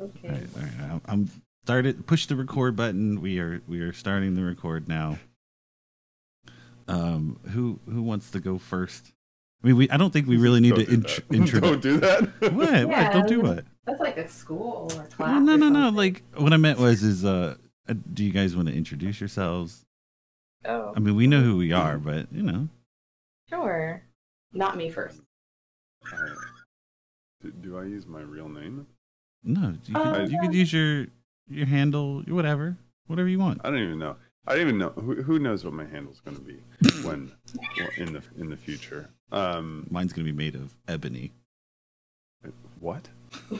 Okay. All right, all right. I'm- I'm started. Push the record button. We are we are starting the record now. Um, who who wants to go first? I mean, we. I don't think we really need Don't to do int- that. intro. Don't do that. What? What? Don't do Yeah. what? That's like a school or class. No, no, or no, no. Like what I meant was, is uh, uh, do you guys want to introduce yourselves? Oh, I mean, we know who we are, but you know, sure. Not me first. Uh, do, do I use my real name? no. You Uh, could, you could use your your handle, whatever, whatever you want. I don't even know. I don't even know who, who knows what my handle's going to be when in the in the future. Um, Mine's gonna be made of ebony, what?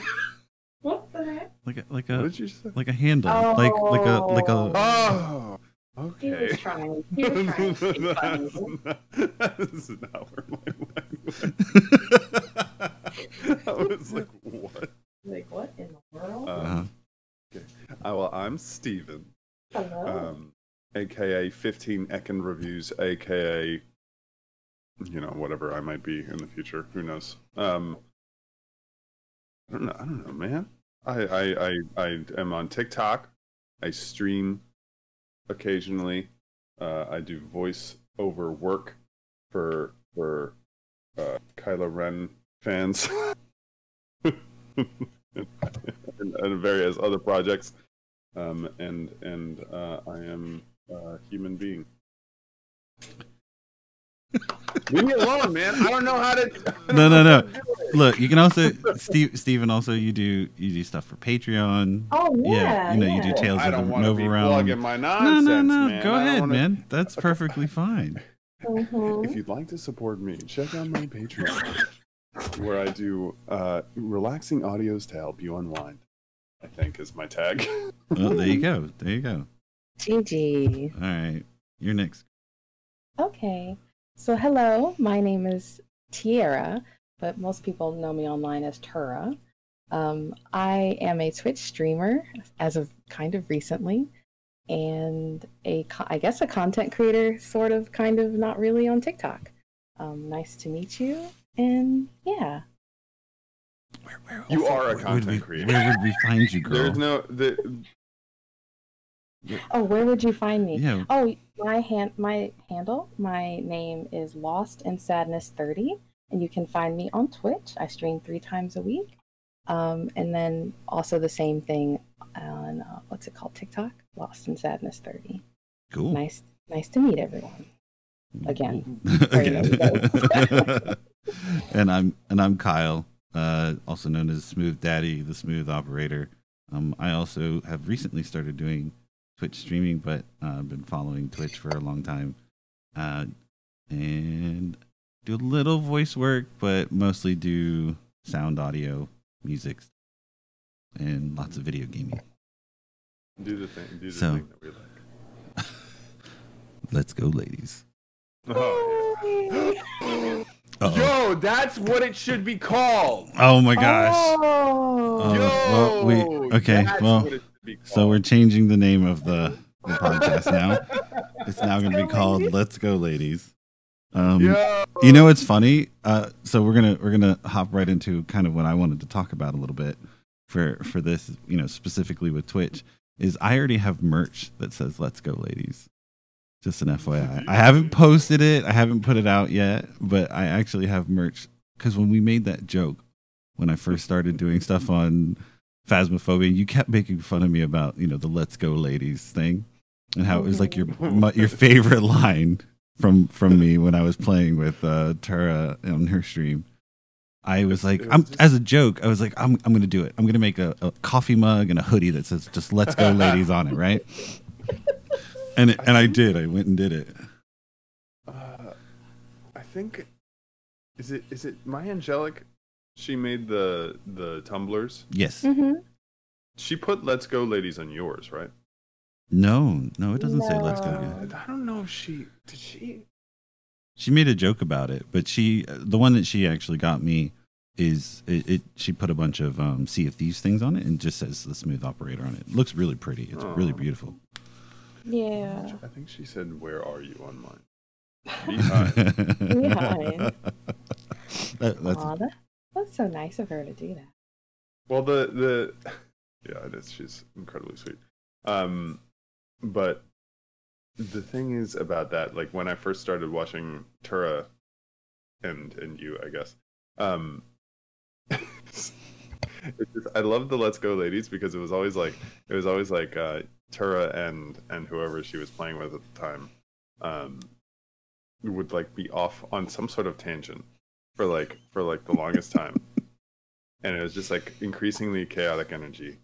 What the heck? like a like What a did you say? like a handle, like like a like a. Oh, He was okay. trying. He was trying to be funny. That's not, where my mind went. I was like, what? Like, what in the world? Uh-huh. Um, uh, well, I'm Steven, Hello. um, aka 15 Ekin Reviews, aka, you know, whatever I might be in the future. Who knows? Um, I don't know. I don't know, man. I, I, I, I am on TikTok. I stream occasionally. Uh, I do voice over work for for uh, Kylo Ren fans and, and various other projects. Um, and and uh, I am a human being. Leave me alone, man. I don't know how to. No, no, no. to do it. Look, you can also Steve Steven also you do you do stuff for Patreon. oh yeah. yeah, you know, you do. Tales I of don't the want to Nova be Realm. my No, nonsense, no, no. man. Go ahead, wanna- man. That's perfectly fine. Mhm. If you'd like to support me, check out my Patreon, where I do uh, relaxing audios to help you unwind. I think is my tag. Well, there you go. There you go. GG. All right, you're next. Okay. So, hello, my name is Tierra, but most people know me online as Tura. Um, I am a Twitch streamer as of kind of recently, and a, co- I guess, a content creator, sort of, kind of, not really on TikTok. Um, nice to meet you, and yeah. Where, where You are a content we- creator. Where would we find you, girl? There's no the Oh, where would you find me? Yeah. Oh, my hand, my handle, my name is Lost in Sadness thirty, and you can find me on Twitch. I stream three times a week, um, and then also the same thing on uh, what's it called, TikTok, Lost in Sadness thirty. Cool. Nice, nice to meet everyone. Again. Again. and I'm and I'm Kyle, uh, also known as Smooth Daddy, the Smooth Operator. Um, I also have recently started doing Twitch streaming, but uh, I've been following Twitch for a long time, uh, and do a little voice work, but mostly do sound, audio, music, and lots of video gaming. do the thing do the So- thing that we like. Let's go, ladies. Oh, Uh-oh. Yo, that's what it should be called. Oh my gosh. Oh, Yo, well, we- okay, well, what it should be So we're changing the name of the, the podcast now. It's now going to be called "Let's Go, Ladies." Um, Yo. you know, it's funny. Uh, so we're gonna we're gonna hop right into kind of what I wanted to talk about a little bit for for this. You know, specifically with Twitch, is I already have merch that says "Let's Go, Ladies." Just an FYI. I haven't posted it. I haven't put it out yet, but I actually have merch because when we made that joke when I first started doing stuff on Phasmophobia, you kept making fun of me about you know the "Let's Go, Ladies" thing and how it was like your my, your favorite line from from me when I was playing with uh, Tara on her stream. I was like, I'm as a joke. I was like, I'm I'm gonna do it. I'm gonna make a, a coffee mug and a hoodie that says "Just Let's Go, Ladies" on it, right? And it, and I did. I went and did it. Uh, I think is it is it my angelic? She made the the tumblers. Yes. hmm She put "Let's Go, ladies" on yours, right? No, no, it doesn't say "Let's Go." No. Ladies." I don't know if she did. She She made a joke about it, but she the one that she actually got me is it, it she put a bunch of um Sea of Thieves things on it and just says the smooth operator on it. it looks really pretty. It's really Oh. beautiful. Yeah. I think she said, "Where are you on mine?" Behind. Behind. That- that's Aw, that, that's so nice of her to do that. Well, the the yeah, it is. She's incredibly sweet. Um, but the thing is about that, like when I first started watching Tura, and and you, I guess, um, it's just, I love the Let's Go ladies because it was always like it was always like uh, Tura and and whoever she was playing with at the time, um, would like be off on some sort of tangent for like for like the longest time. And it was just like increasingly chaotic energy.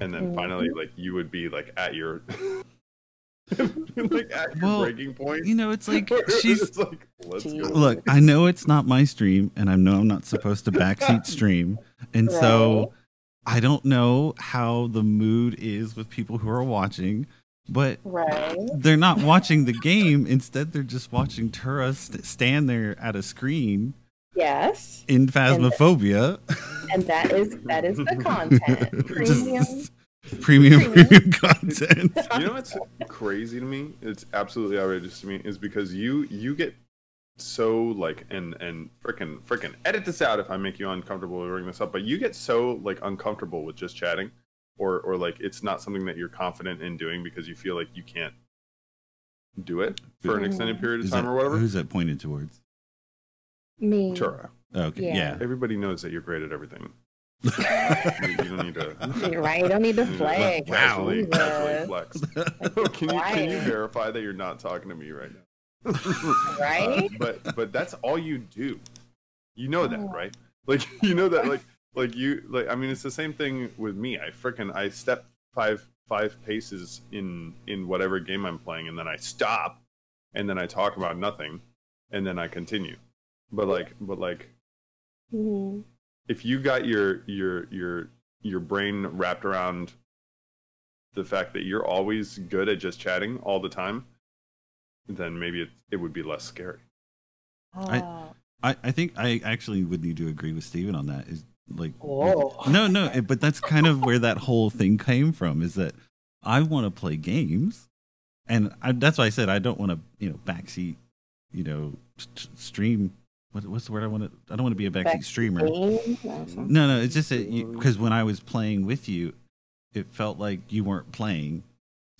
And then finally mm-hmm. like you would be like at your like at your Well, breaking point. you know, it's like Where it's she's like let's go. Look. I know it's not my stream, and I know I'm not supposed to backseat stream, and so I don't know how the mood is with people who are watching, but Right. they're not watching the game. Instead, they're just watching Tura st- stand there at a screen Yes. in Phasmophobia. And that is that is the content. Premium. Just premium, Premium. premium content. you know what's crazy to me it's absolutely outrageous to me is because you you get so like and and freaking freaking edit this out if i make you uncomfortable to bring this up but you get so like uncomfortable with just chatting or or like it's not something that you're confident in doing because you feel like you can't do it for an extended period of time that- or whatever Who's that pointed towards? Me. Tura. Okay, Yeah. yeah. everybody knows that you're great at everything you, you don't need to You're right. You don't need to you need to flex. casually, Jesus. casually flex can you can you verify that you're not talking to me right now Right? Uh, but but that's all you do. You know that, Oh. right? Like you know that like like you like I mean it's the same thing with me. I frickin' I step five five paces in in whatever game I'm playing and then I stop and then I talk about nothing and then I continue. But like but like Mhm. if you got your your your your brain wrapped around the fact that you're always good at just chatting all the time, then maybe it, it would be less scary. I- Ah. I, I think I actually would need to agree with Steven on that. Is like Whoa. no, no, but that's kind of where that whole thing came from. Is that I want to play games, and I, that's why I said I don't want to, you know, backseat, you know, st- stream. What, what's the word I want to? I don't want to be a backseat Back- streamer. No, No, it's just that because when I was playing with you, it felt like you weren't playing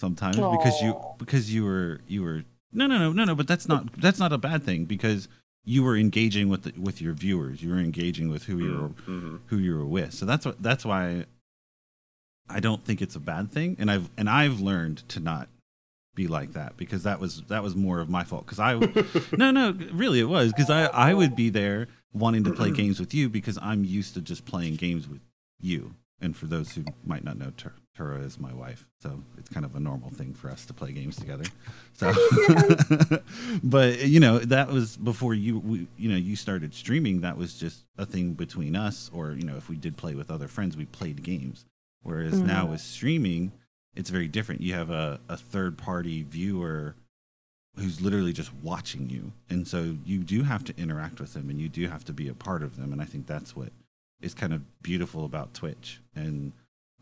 sometimes because you because you were you were no no no no no. But that's not that's not a bad thing because you were engaging with the, with your viewers. You were engaging with who you were Mhm. who you were with. So that's what that's why I don't think it's a bad thing. And I've and I've learned to not be like that because that was that was more of my fault because I no no really it was because I I would be there wanting to play games with you because I'm used to just playing games with you. And for those who might not know, Tur- Tura is my wife, so it's kind of a normal thing for us to play games together. So, but you know that was before you we, you know you started streaming. That was just a thing between us, or you know if we did play with other friends, we played games. Whereas now Mhm. with streaming, it's very different. You have a, a third party viewer who's literally just watching you. And so you do have to interact with them and you do have to be a part of them. And I think that's what is kind of beautiful about Twitch and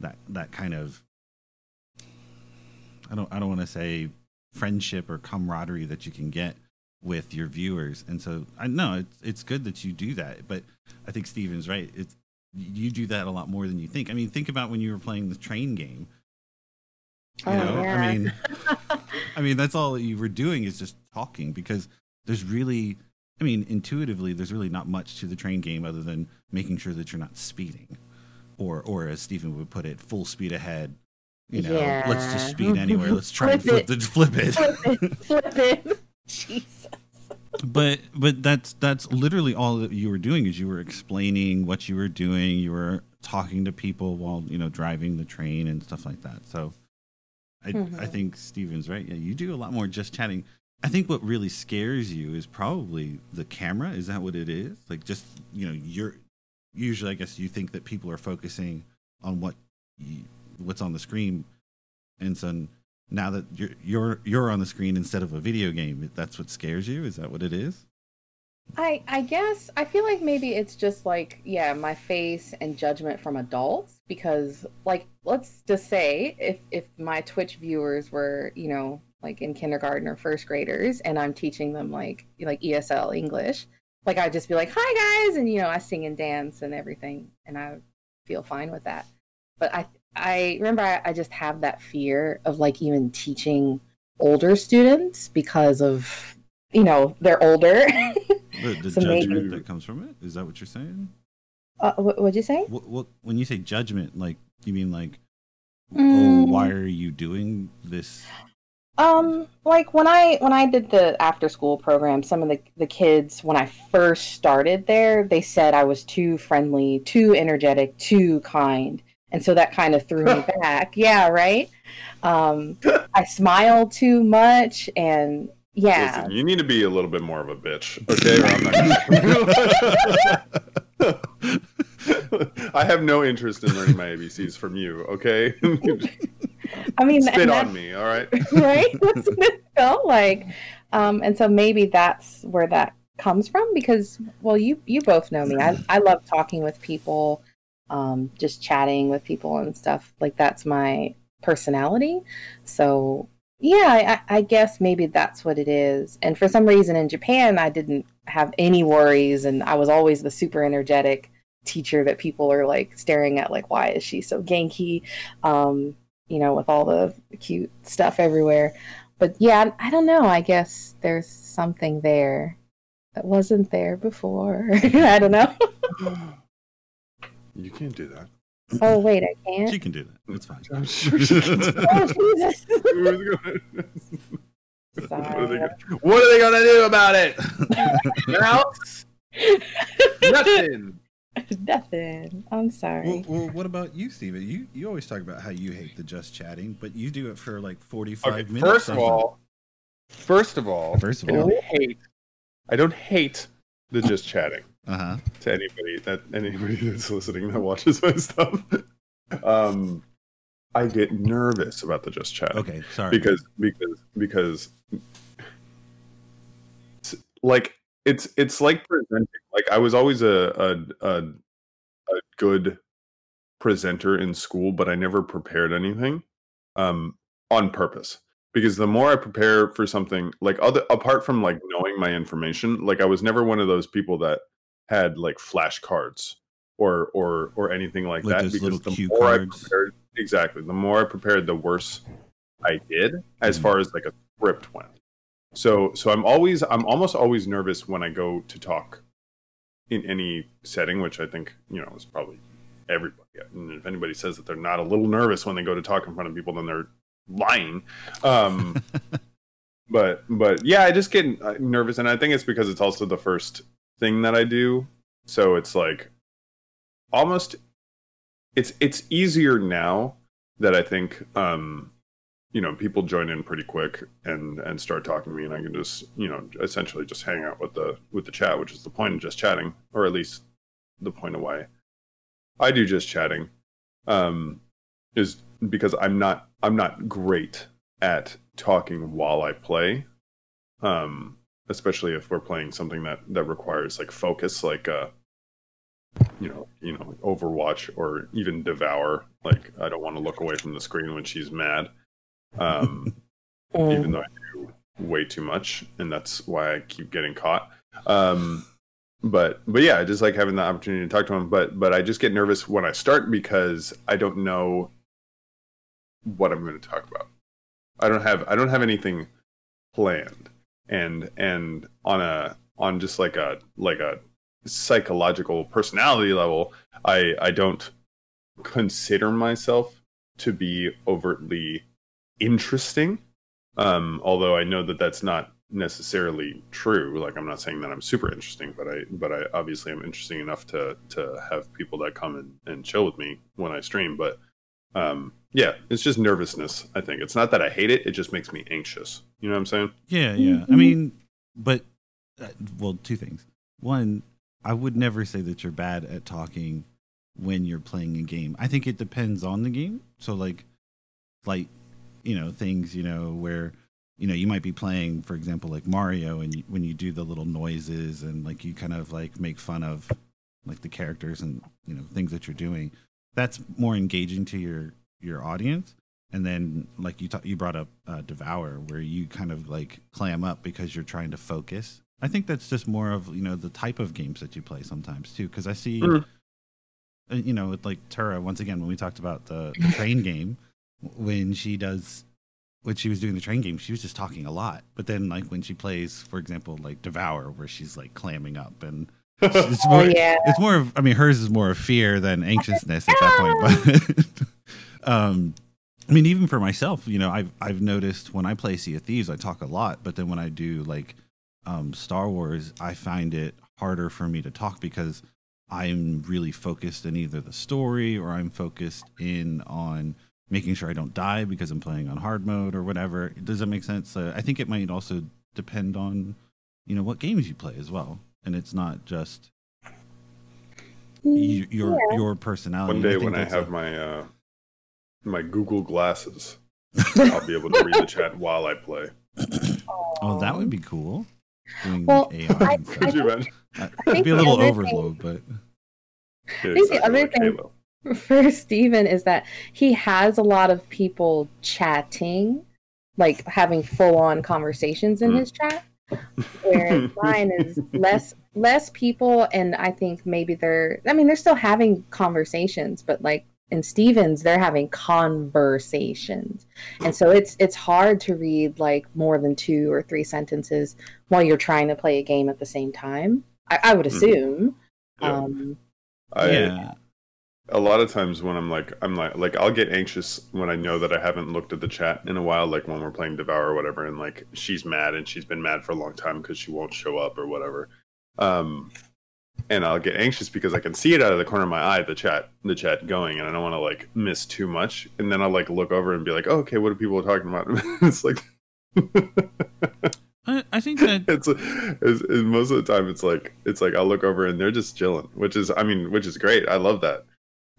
that that kind of I don't I don't want to say friendship or camaraderie that you can get with your viewers. And so I know it's it's good that you do that, but I think Steven's right. It's you do that a lot more than you think. I mean, think about when you were playing the train game. Oh, you Oh, know, yeah. I mean, I mean, that's all you were doing is just talking because there's really, I mean, intuitively, there's really not much to the train game other than making sure that you're not speeding, or, or as Steven would put it, full speed ahead. You know, let's just speed anywhere. Let's try and Flip flip, the, flip it. Flip it. Flip it. Jesus. but but that's that's literally all that you were doing is you were explaining what you were doing. You were talking to people while you know driving the train and stuff like that. So I I Mhm. think Steven's right. Yeah, you do a lot more just chatting. I think what really scares you is probably the camera. Is that what it is? Like just you know you're usually I guess you think that people are focusing on what you, what's on the screen, and so now that you're you're you're on the screen instead of a video game, that's what scares you. Is that what it is? I I guess I feel like maybe it's just like yeah, my face and judgment from adults because like let's just say if if my Twitch viewers were, you know, like in kindergarten or first graders and I'm teaching them like like ESL English, like I'd just be like, "Hi guys," and you know, I sing and dance and everything, and I feel fine with that. But I I remember I, I just have that fear of like even teaching older students because of you know they're older. The, the So judgment maybe- that comes from it is that what you're saying? uh, what, what'd you say? What, what when you say judgment, like you mean like, oh, Mm. why are you doing this? Um, like when I when I did the after school program, some of the the kids when I first started there, they said I was too friendly, too energetic, too kind, and so that kind of threw me back. Yeah, right. Um, I smiled too much, and yeah, Listen, you need to be a little bit more of a bitch, okay? I'm not. I have no interest in learning my ABCs from you, okay? I mean, Spit on me, all right? right? That's what it felt like. Um, and so maybe that's where that comes from because, well, you you both know me. I I love talking with people, um, just chatting with people and stuff. Like that's my personality. So yeah, I, I guess maybe that's what it is. And for some reason in Japan, I didn't have any worries, and I was always the super energetic teacher that people are like staring at, like, why is she so genki? Um, you know, with all the cute stuff everywhere. But yeah, I I don't know. I guess there's something there that wasn't there before. I don't know. You can't do that. Oh wait, I can't. She can do that. It's fine. I'm sure she can Oh Jesus! what, are they gonna, what are they gonna do about it? Mouse? Nothing. Nothing. I'm sorry. well, what about you, Steven? You you always talk about how you hate the just chatting, but you do it for like forty five Okay, minutes. first of all, first of all, First of all, I all. don't hate. I don't hate the just chatting. Uh huh. to anybody that anybody that's listening that watches my stuff. Um, I get nervous about the just chat Okay, sorry. because because because it's like it's it's like presenting. Like I was always a a a, a good presenter in school, but I never prepared anything um, on purpose. Because the more I prepare for something, like other apart from like knowing my information, like I was never one of those people that had like flashcards or or or anything like, Like that. Because the cue more cards? I prepared, exactly, the more I prepared, the worse I did as Mhm. far as like a script went. So so I'm always I'm almost always nervous when I go to talk in any setting, which I think you know is probably everybody. And if anybody says that they're not a little nervous when they go to talk in front of people, then they're lying. Um, but but yeah, I just get uh, nervous, and I think it's because it's also the first thing that I do. So it's like almost it's it's easier now that I think um, you know people join in pretty quick and and start talking to me, and I can just you know essentially just hang out with the with the chat, which is the point of just chatting, or at least the point of why I do just chatting um, is because I'm not I'm not great at talking while I play, um, especially if we're playing something that that requires like focus, like uh, you know, you know, Overwatch or even Devour. Like I don't want to look away from the screen when she's mad, um, even Mm. though I do way too much, and that's why I keep getting caught. Um, but but yeah, I just like having the opportunity to talk to him. But but I just get nervous when I start because I don't know what I'm going to talk about. I don't have I don't have anything planned, and and on a on just like a like a psychological personality level, I I don't consider myself to be overtly interesting. Um, although I know that that's not necessarily true. Like I'm not saying that I'm super interesting, but I but I obviously am interesting enough to to have people that come and, and chill with me when I stream. But um, yeah, it's just nervousness. I think it's not that I hate it; it just makes me anxious. You know what I'm saying? Yeah, yeah. I Mhm. mean, but uh, well, two things. One, I would never say that you're bad at talking when you're playing a game. I think it depends on the game. So like like you know, things, you know, where you know, you might be playing for example like Mario and you, when you do the little noises and like you kind of like make fun of like the characters and, you know, things that you're doing. That's more engaging to your your audience. and then like you ta- you brought up uh, devour where you kind of like clam up because you're trying to focus. I think that's just more of you know the type of games that you play sometimes too because i see uh, you know with like tura once again when we talked about the, the train game when she does when she was doing the train game she was just talking a lot. But then like when she plays for example like devour where she's like clamming up and it's Oh more, yeah. it's more of i mean hers is more of fear than anxiousness at that point but um i mean even for myself you know i've i've noticed when i play sea of thieves i talk a lot but then when i do like um star wars i find it harder for me to talk because i'm really focused in either the story or i'm focused in on making sure i don't die because i'm playing on hard mode or whatever. Does that make sense? Uh, i think it might also depend on you know what games you play as well and it's not just you, your your personality One day think when I that's a- have my uh, my Google glasses, I'll be able to read the chat while I play. Oh, that would be cool. Doing Well, AI I- and. Could you imagine? I It'd be a little other thing- overload, but I think the exactly other like thing- Halo. for Steven is that he has a lot of people chatting, like having full on conversations in Mm. his chat. Whereas mine is less less people and I think maybe they're I mean they're still having conversations, but like in Stevens they're having conversations. And so it's it's hard to read like more than two or three sentences while you're trying to play a game at the same time. I, I would Mhm. assume. Yeah. Um I, yeah, a lot of times when I'm like I'm like like I'll get anxious when I know that I haven't looked at the chat in a while, like when we're playing Devour or whatever, and like she's mad and she's been mad for a long time because she won't show up or whatever. Um, and I'll get anxious because I can see it out of the corner of my eye, the chat, the chat going, and I don't want to like miss too much. And then I'll like look over and be like, oh, okay, what are people talking about? it's like I, I think that it's, it's, it's most of the time it's like it's like I'll look over and they're just chilling, which is I mean, which is great. I love that.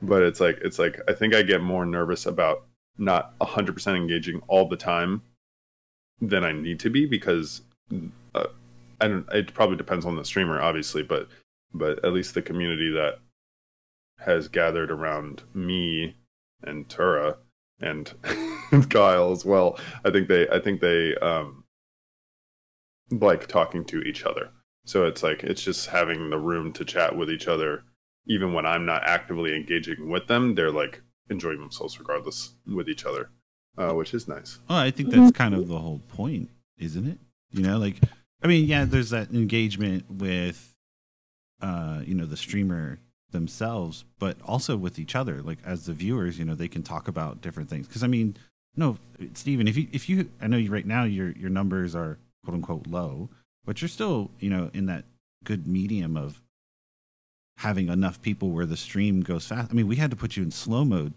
But it's like it's like I think I get more nervous about not 100% engaging all the time than I need to be because uh, I don't it probably depends on the streamer obviously, but but at least the community that has gathered around me and Tura and Kyle as well. I think they I think they um like talking to each other. So it's like it's just having the room to chat with each other even when I'm not actively engaging with them, they're like enjoying themselves regardless with each other. Uh, which is nice. well, I think that's kind of the whole point, isn't it? You know, like I mean, yeah, there's that engagement with uh, you know, the streamer themselves, but also with each other. Like as the viewers, you know, they can talk about different things. Because I mean, no, Steven, if you if you, I know you right now your your numbers are quote unquote low, but you're still you know in that good medium of having enough people where the stream goes fast. I mean, we had to put you in slow mode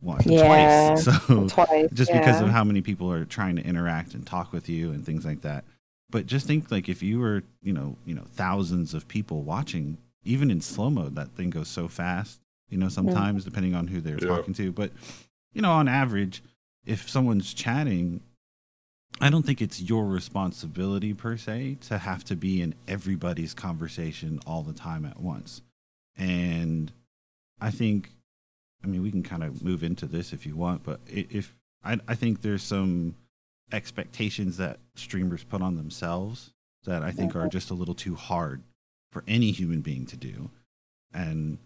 once, Yeah. twice, so twice. just because of how many people are trying to interact and talk with you and things like that. But just think like if you were, you know, you know, thousands of people watching, even in slow mode, that thing goes so fast. You know, mm. sometimes depending on who they're Yeah. talking to, but you know, on average, if someone's chatting, I don't think it's your responsibility per se to have to be in everybody's conversation all the time at once. And I think, I mean, we can kind of move into this if you want, but if I, I think there's some expectations that streamers put on themselves that I think are just a little too hard for any human being to do, and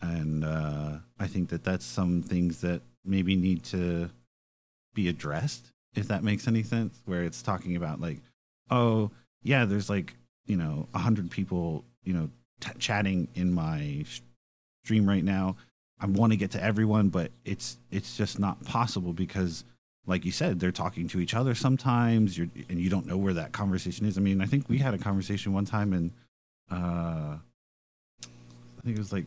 and uh, I think that that's some things that maybe need to be addressed, if that makes any sense. Where it's talking about like, oh yeah, there's like you know a hundred people you know t- chatting in my stream right now. I want to get to everyone, but it's it's just not possible because, like you said, they're talking to each other sometimes. And you don't know where that conversation is. I mean, I think we had a conversation one time, and uh, I think it was like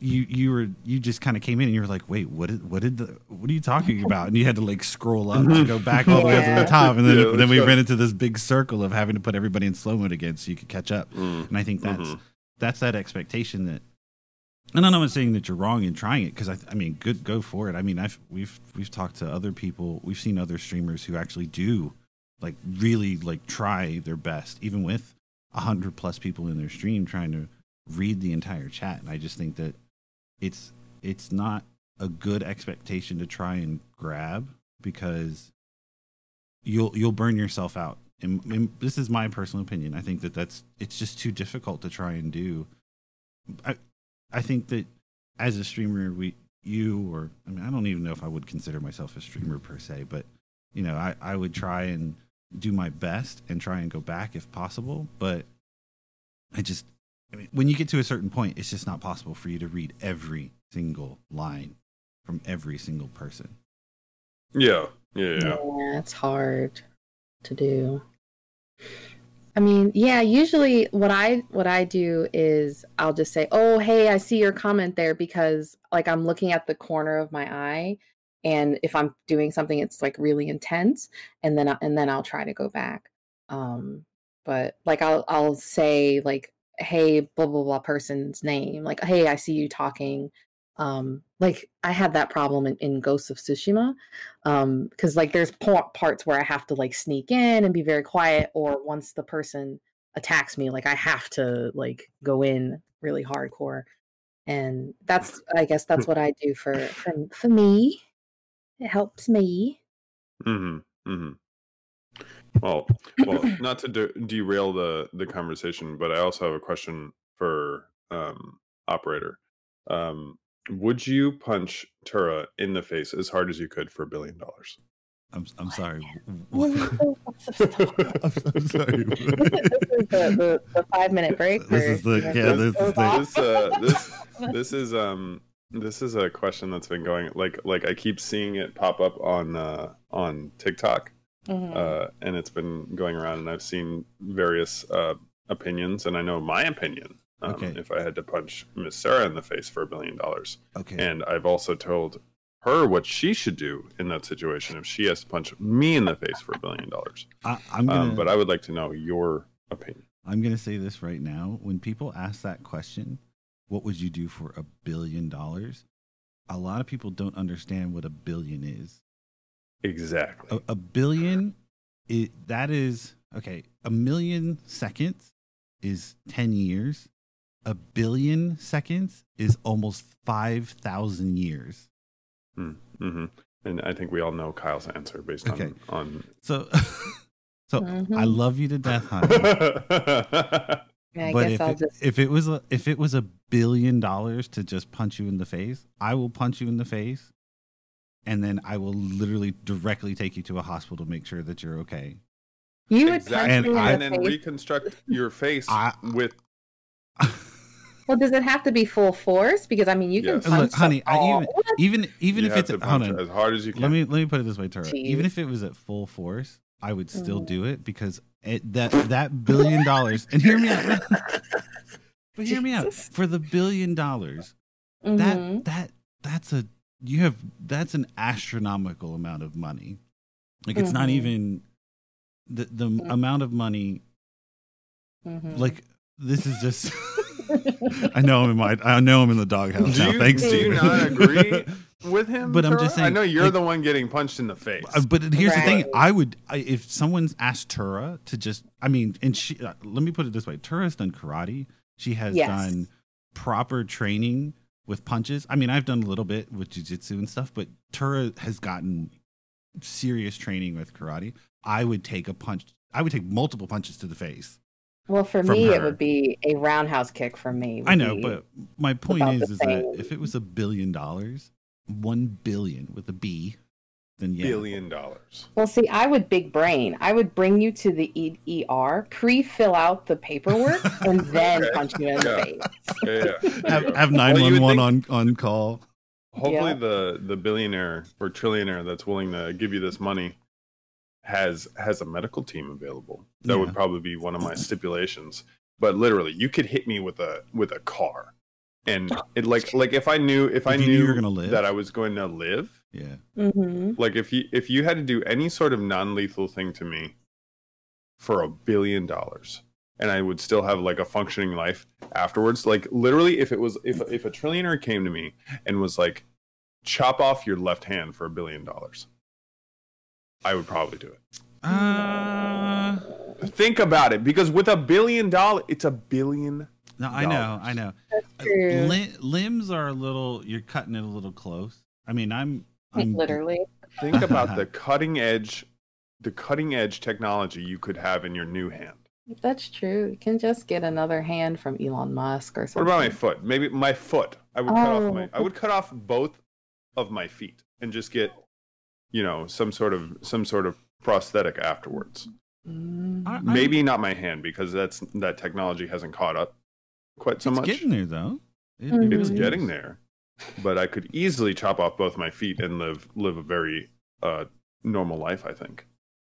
you you were you just kind of came in and you were like, wait, what did what did the what are you talking about? And you had to like scroll up to go back all the way to the top, and then Yeah, then we ran into this big circle of having to put everybody in slow mode again so you could catch up. And I think that's Mhm. that's that expectation that. And I'm not saying that you're wrong in trying it because I, I mean, good, go for it. I mean, I've we've we've talked to other people, we've seen other streamers who actually do, like, really like try their best, even with a hundred plus people in their stream trying to read the entire chat. And I just think that it's it's not a good expectation to try and grab because you'll you'll burn yourself out. And, and this is my personal opinion. I think that that's it's just too difficult to try and do. I I think that as a streamer, we you or I mean I don't even know if I would consider myself a streamer per se, but you know I I would try and do my best and try and go back if possible, but I just I mean when you get to a certain point, it's just not possible for you to read every single line from every single person. Yeah, yeah, yeah. Yeah, it's hard to do. I mean, yeah, usually what I what I do is I'll just say, "Oh, hey, I see your comment there because like I'm looking at the corner of my eye and if I'm doing something it's like really intense and then I- and then I'll try to go back." Um but like I'll I'll say like, "Hey, blah blah blah person's name." Like, "Hey, I see you talking." Um like I had that problem in, in Ghosts of Tsushima um because like there's pa- parts where i have to like sneak in and be very quiet or once the person attacks me like i have to like go in really hardcore and that's i guess that's what i do for for, for me it helps me Mm-hmm. Mm-hmm. Well, well, not to de- derail the the conversation, but I also have a question for um, operator. Um, would you punch Tura in the face as hard as you could for a billion dollars? I'm I'm sorry. this I'm, I'm sorry. is the, the, the five minute break This is the- yeah, this is the- this uh, this this is um this is a question that's been going like like I keep seeing it pop up on uh, on TikTok Mhm. uh, and it's been going around and I've seen various uh, opinions and I know my opinion. Um, Okay. If I had to punch Miss Sarah in the face for a billion dollars, Okay. and I've also told her what she should do in that situation if she has to punch me in the face for a billion dollars. I, I'm gonna. Um, but I would like to know your opinion. I'm gonna say this right now. When people ask that question, what would you do for a billion dollars? A lot of people don't understand what a billion is. Exactly. A, a billion, it, that is okay. A million seconds is ten years. A billion seconds is almost five thousand years. hmm And I think we all know Kyle's answer based Okay. on So, so I Mhm. love you to death, honey. Yeah, but if I'll it, just if it was a, if it was a billion dollars to just punch you in the face, I will punch you in the face, and then I will literally directly take you to a hospital to make sure that you're okay. you would exactly. And me I- And then reconstruct your face I- with Well, does it have to be full force? Because I mean, you can Yes. punch Look, honey, I even even even you if have it's to hold on, as hard as you can. let me let me put it this way, Tara. Even if it was at full force, I would still Mhm. do it because it, that that billion dollars. And hear me out. But hear me out. For the billion dollars, Mhm. that that that's a you have that's an astronomical amount of money like it's not Mhm. even the the Mm. amount of money Mhm. like this is just i know i'm in my i know i'm in the doghouse do now you, thanks do to you not agree with him? But I'm just saying. I know you're like- the one getting punched in the face. Uh, but here's the thing i would I, if someone's asked tura to just i mean and she uh, let me put it this way tura's done karate she has Yes. done proper training with punches. I mean i've done a little bit with jiu-jitsu and stuff but tura has gotten serious training with karate. I would take a punch i would take multiple punches to the face well, for me, it would be a roundhouse kick For me. i know but my point is is that if it was a billion dollars one billion with a b then yeah Billion dollars. Well, see, I would big brain. I would bring you to the E- ER, pre-fill out the paperwork, and then Okay. punch you in the Yeah. face. Yeah, yeah. Have, have Well, you would 911 on on call Hopefully, Yeah. the the billionaire or trillionaire that's willing to give you this money has has a medical team available. That Yeah. would probably be one of my stipulations. But literally, you could hit me with a with a car, and it like like if I knew if, I If you knew, knew you were gonna live? that I was going to live, yeah hmm like if you if you had to do any sort of non lethal thing to me for a billion dollars and I would still have like a functioning life afterwards. Like literally if it was if if a trillionaire came to me and was like, chop off your left hand for a billion dollars, I would probably do it. uh Think about it, because with a billion dollar it's a billion No, I know, I know. That's true. Li- limbs are a little. You're cutting it a little close. I mean, I'm. I'm Literally. Think about the cutting edge, the cutting edge technology you could have in your new hand. That's true. You can just get another hand from Elon Musk or something. What about my foot? Maybe my foot. I would cut off my. I Oh. would cut off both of my feet and just get, you know, some sort of some sort of prosthetic afterwards. Mm. I- I- Maybe not my hand because that's that technology hasn't caught up quite so much. it's much. getting there though. It- Mhm. it It's really getting is. there, but I could easily chop off both my feet and live live a very uh, normal life. I think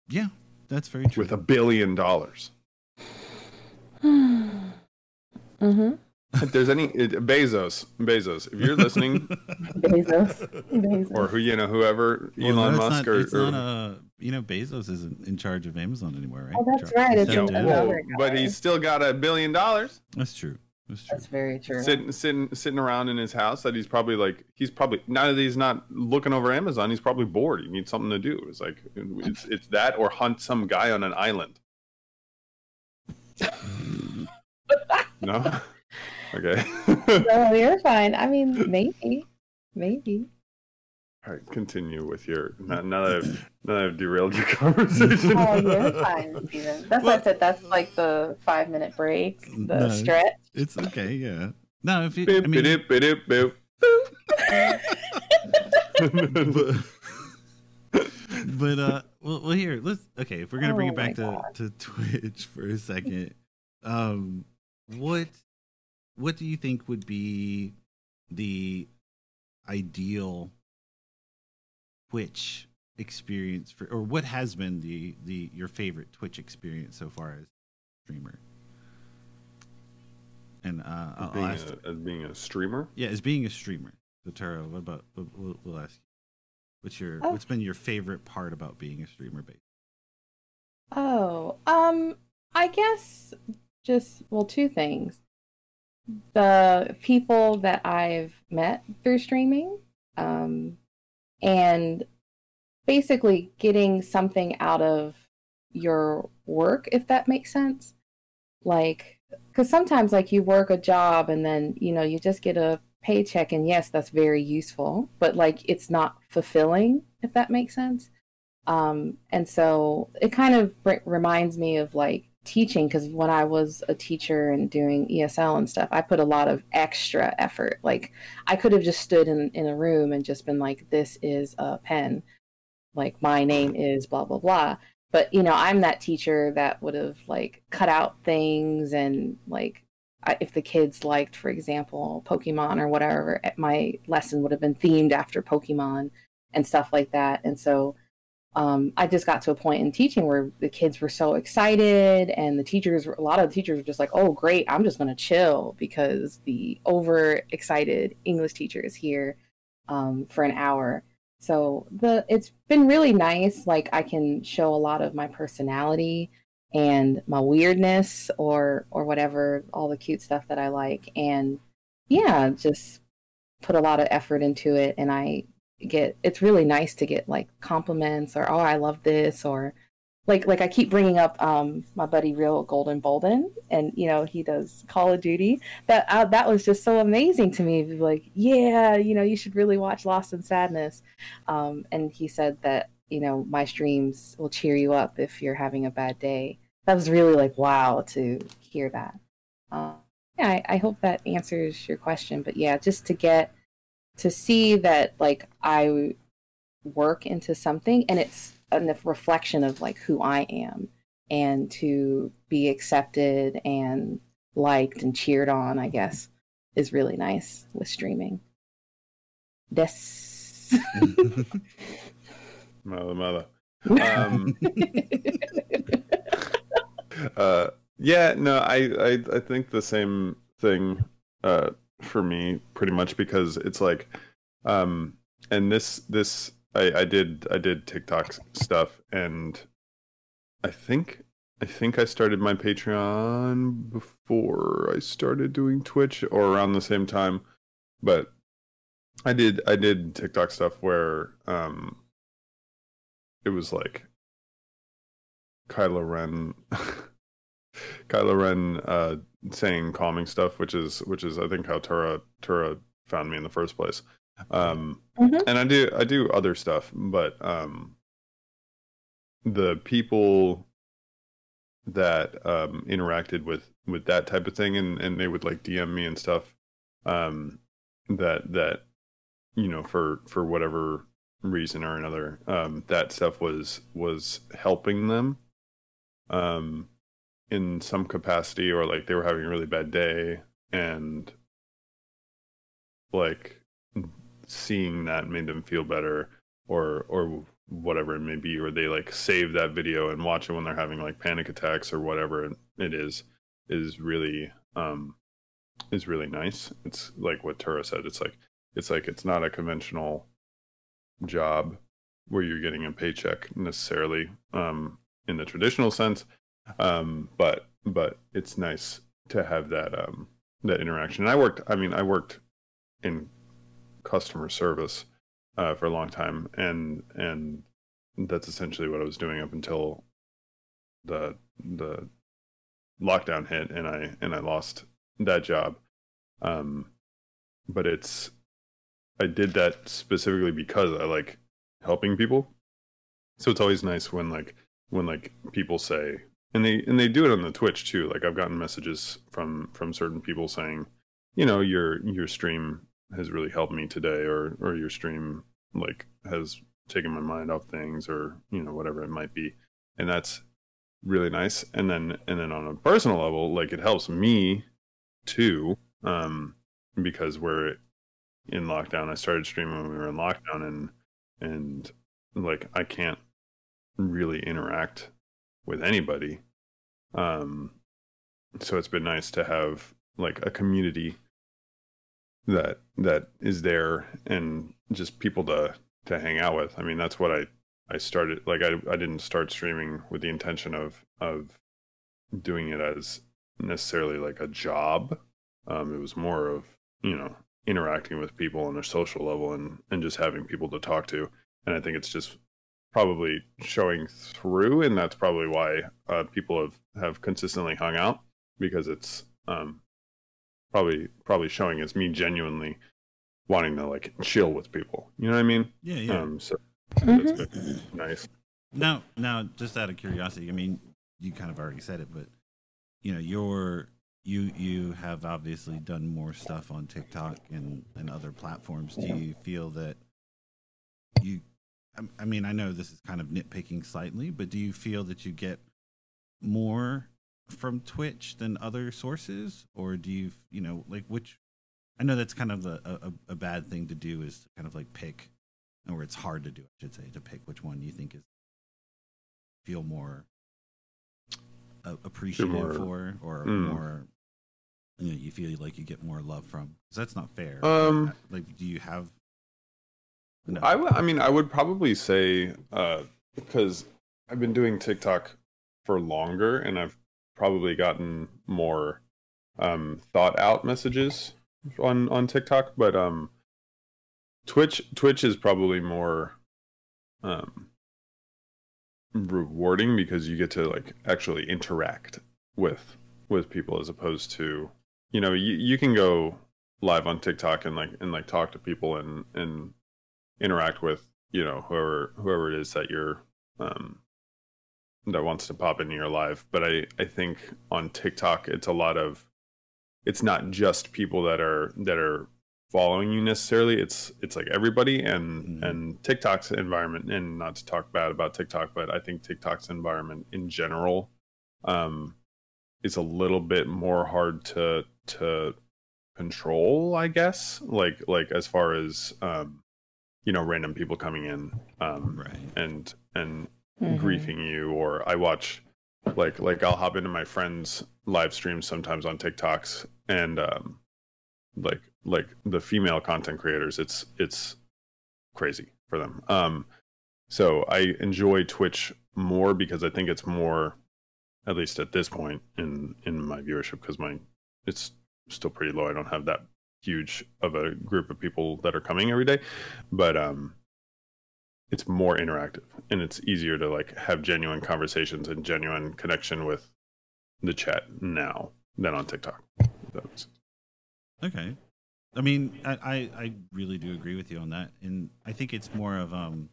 Yeah, that's very true. with a billion dollars. mm-hmm. If there's any it, Bezos, Bezos, if you're listening, Bezos. Bezos. or who you know, whoever Well, Elon that's Musk not, or, it's or not a. You know, Bezos isn't in charge of Amazon anymore, right? Oh, that's Char- right, it's stepped yeah, down. whoa, but he's still got a billion dollars That's true. That's true. That's very true. sitting sitting sitting around in his house that he's probably like he's probably now that he's not looking over Amazon, he's probably bored. He needs something to do. It's like it's it's that or hunt some guy on an island. No? Okay. no, you're fine. I mean, maybe. Maybe. All right, continue with your now, now that I've, now that I've derailed your conversation. Oh, you're fine, Steven. That's why I Well- said that's like the five minute break, the No. stretch. It's okay. Yeah. No, if you. Boop, I mean, bidip, bidip, boop. but, but uh, well, well, here let's. Okay, if we're gonna bring Oh it back to to Twitch for a second, um, what what do you think would be the ideal Twitch experience for, or what has been the the your favorite Twitch experience so far as streamer? And uh, I'll, I'll being, ask, a, as being a streamer, yeah, as being a streamer, the What about? We'll, we'll, we'll ask you. What's your Oh. What's been your favorite part about being a streamer? Base? Oh, um, I guess just well, two things. The people that I've met through streaming, um, and basically getting something out of your work, if that makes sense. Like, because sometimes, like, you work a job and then, you know, you just get a paycheck, and yes, that's very useful, but like, it's not fulfilling, if that makes sense. Um, and so it kind of r- reminds me of like teaching because when I was a teacher and doing ESL and stuff, I put a lot of extra effort. Like I could have just stood in, in a room and just been like, this is a pen. Like my name is blah, blah, blah. But, you know, I'm that teacher that would have like cut out things and like, I, if the kids liked, for example, Pokemon or whatever, my lesson would have been themed after Pokemon and stuff like that. And so, um, I just got to a point in teaching where the kids were so excited, and the teachers, a lot of the teachers were just like, "Oh, great! I'm just going to chill because the overexcited English teacher is here um, for an hour." So the it's been really nice. Like I can show a lot of my personality and my weirdness, or or whatever, all the cute stuff that I like, and yeah, just put a lot of effort into it, and I get it's really nice to get like compliments or oh I love this or like like I keep bringing up um my buddy Real Golden Bolden and you know he does Call of Duty. That uh, that was just so amazing to me like yeah you know you should really watch Lost in Sadness. Um and he said that you know my streams will cheer you up if you're having a bad day. That was really like wow to hear that. Um yeah I, I hope that answers your question but yeah just to get to see that like I work into something and it's a reflection of like who I am and to be accepted and liked and cheered on, I guess, is really nice with streaming. Des. mother, mother. Um, uh, yeah, no, I, I, I think the same thing uh, for me, pretty much because it's like, um, and this, this, I, I did, I did TikTok stuff, and I think, I think I started my Patreon before I started doing Twitch, or around the same time, but I did, I did TikTok stuff where, um, it was like Kylo Ren Kylo Ren uh, saying calming stuff, which is which is I think how Tura Tura found me in the first place. Um, Mhm. And I do I do other stuff, but um, the people that um, interacted with with that type of thing, and and they would like DM me and stuff. Um, that that you know for for whatever reason or another, um, that stuff was was helping them. Um, in some capacity or like they were having a really bad day and like seeing that made them feel better or or whatever it may be or they like save that video and watch it when they're having like panic attacks or whatever it is is really um is really nice. It's like what Tura said it's like it's like it's not a conventional job where you're getting a paycheck necessarily um in the traditional sense um but but it's nice to have that um that interaction. And i worked i mean i worked in customer service uh for a long time and and that's essentially what i was doing up until the the lockdown hit and i and i lost that job. Um but it's i did that specifically because i like helping people. So it's always nice when like when like people say and they and they do it on the twitch too. Like i've gotten messages from from certain people saying you know your your stream has really helped me today or or your stream like has taken my mind off things or you know whatever it might be. And that's really nice. And then and then on a personal level like it helps me too um because we're in lockdown. I started streaming when we were in lockdown and and like i can't really interact with anybody. Um so it's been nice to have like a community that that is there and just people to to hang out with. I mean that's what i i started like i i didn't start streaming with the intention of of doing it as necessarily like a job. Um it was more of you know interacting with people on a social level and and just having people to talk to. And i think it's just probably showing through and that's probably why uh, people have have consistently hung out because it's um probably probably showing as me genuinely wanting to like chill with people you know what i mean Yeah, yeah. um so that's been nice Now, now, just out of curiosity, I mean, you kind of already said it, but you know, you're you you have obviously done more stuff on TikTok and and other platforms. Do you feel that you? I- mean, I know this is kind of nitpicking slightly, but do you feel that you get more from Twitch than other sources, or do you, you know, like which? I know that's kind of a, a, a bad thing to do is to kind of like pick, or it's hard to do, I should say, to pick which one you think is feel more uh, appreciative more- for, or Mm. more, you know, you feel like you get more love from. 'Cause that's not fair. Um, like, do you have? No. I, w- I mean, I would probably say uh, because I've been doing TikTok for longer, and I've probably gotten more um, thought out messages on on TikTok. But um, Twitch Twitch is probably more um, rewarding because you get to like actually interact with with people as opposed to you know you, you can go live on TikTok and like and like talk to people and and interact with you know whoever whoever it is that you're um that wants to pop into your live but i i think on tiktok it's a lot of it's not just people that are that are following you necessarily. It's it's like everybody and Mhm. and tiktok's environment and not to talk bad about tiktok but i think tiktok's environment in general um is a little bit more hard to to control i guess. Like like as far as um you know random people coming in um right. and and Mhm. griefing you or i watch like like i'll hop into my friends live streams sometimes on tiktoks and um like like the female content creators it's it's crazy for them um so i enjoy twitch more because i think it's more at least at this point in in my viewership because my it's still pretty low i don't have that huge of a group of people that are coming every day but um it's more interactive and it's easier to like have genuine conversations and genuine connection with the chat now than on TikTok. Okay. I mean, I, I, I really do agree with you on that. And I think it's more of um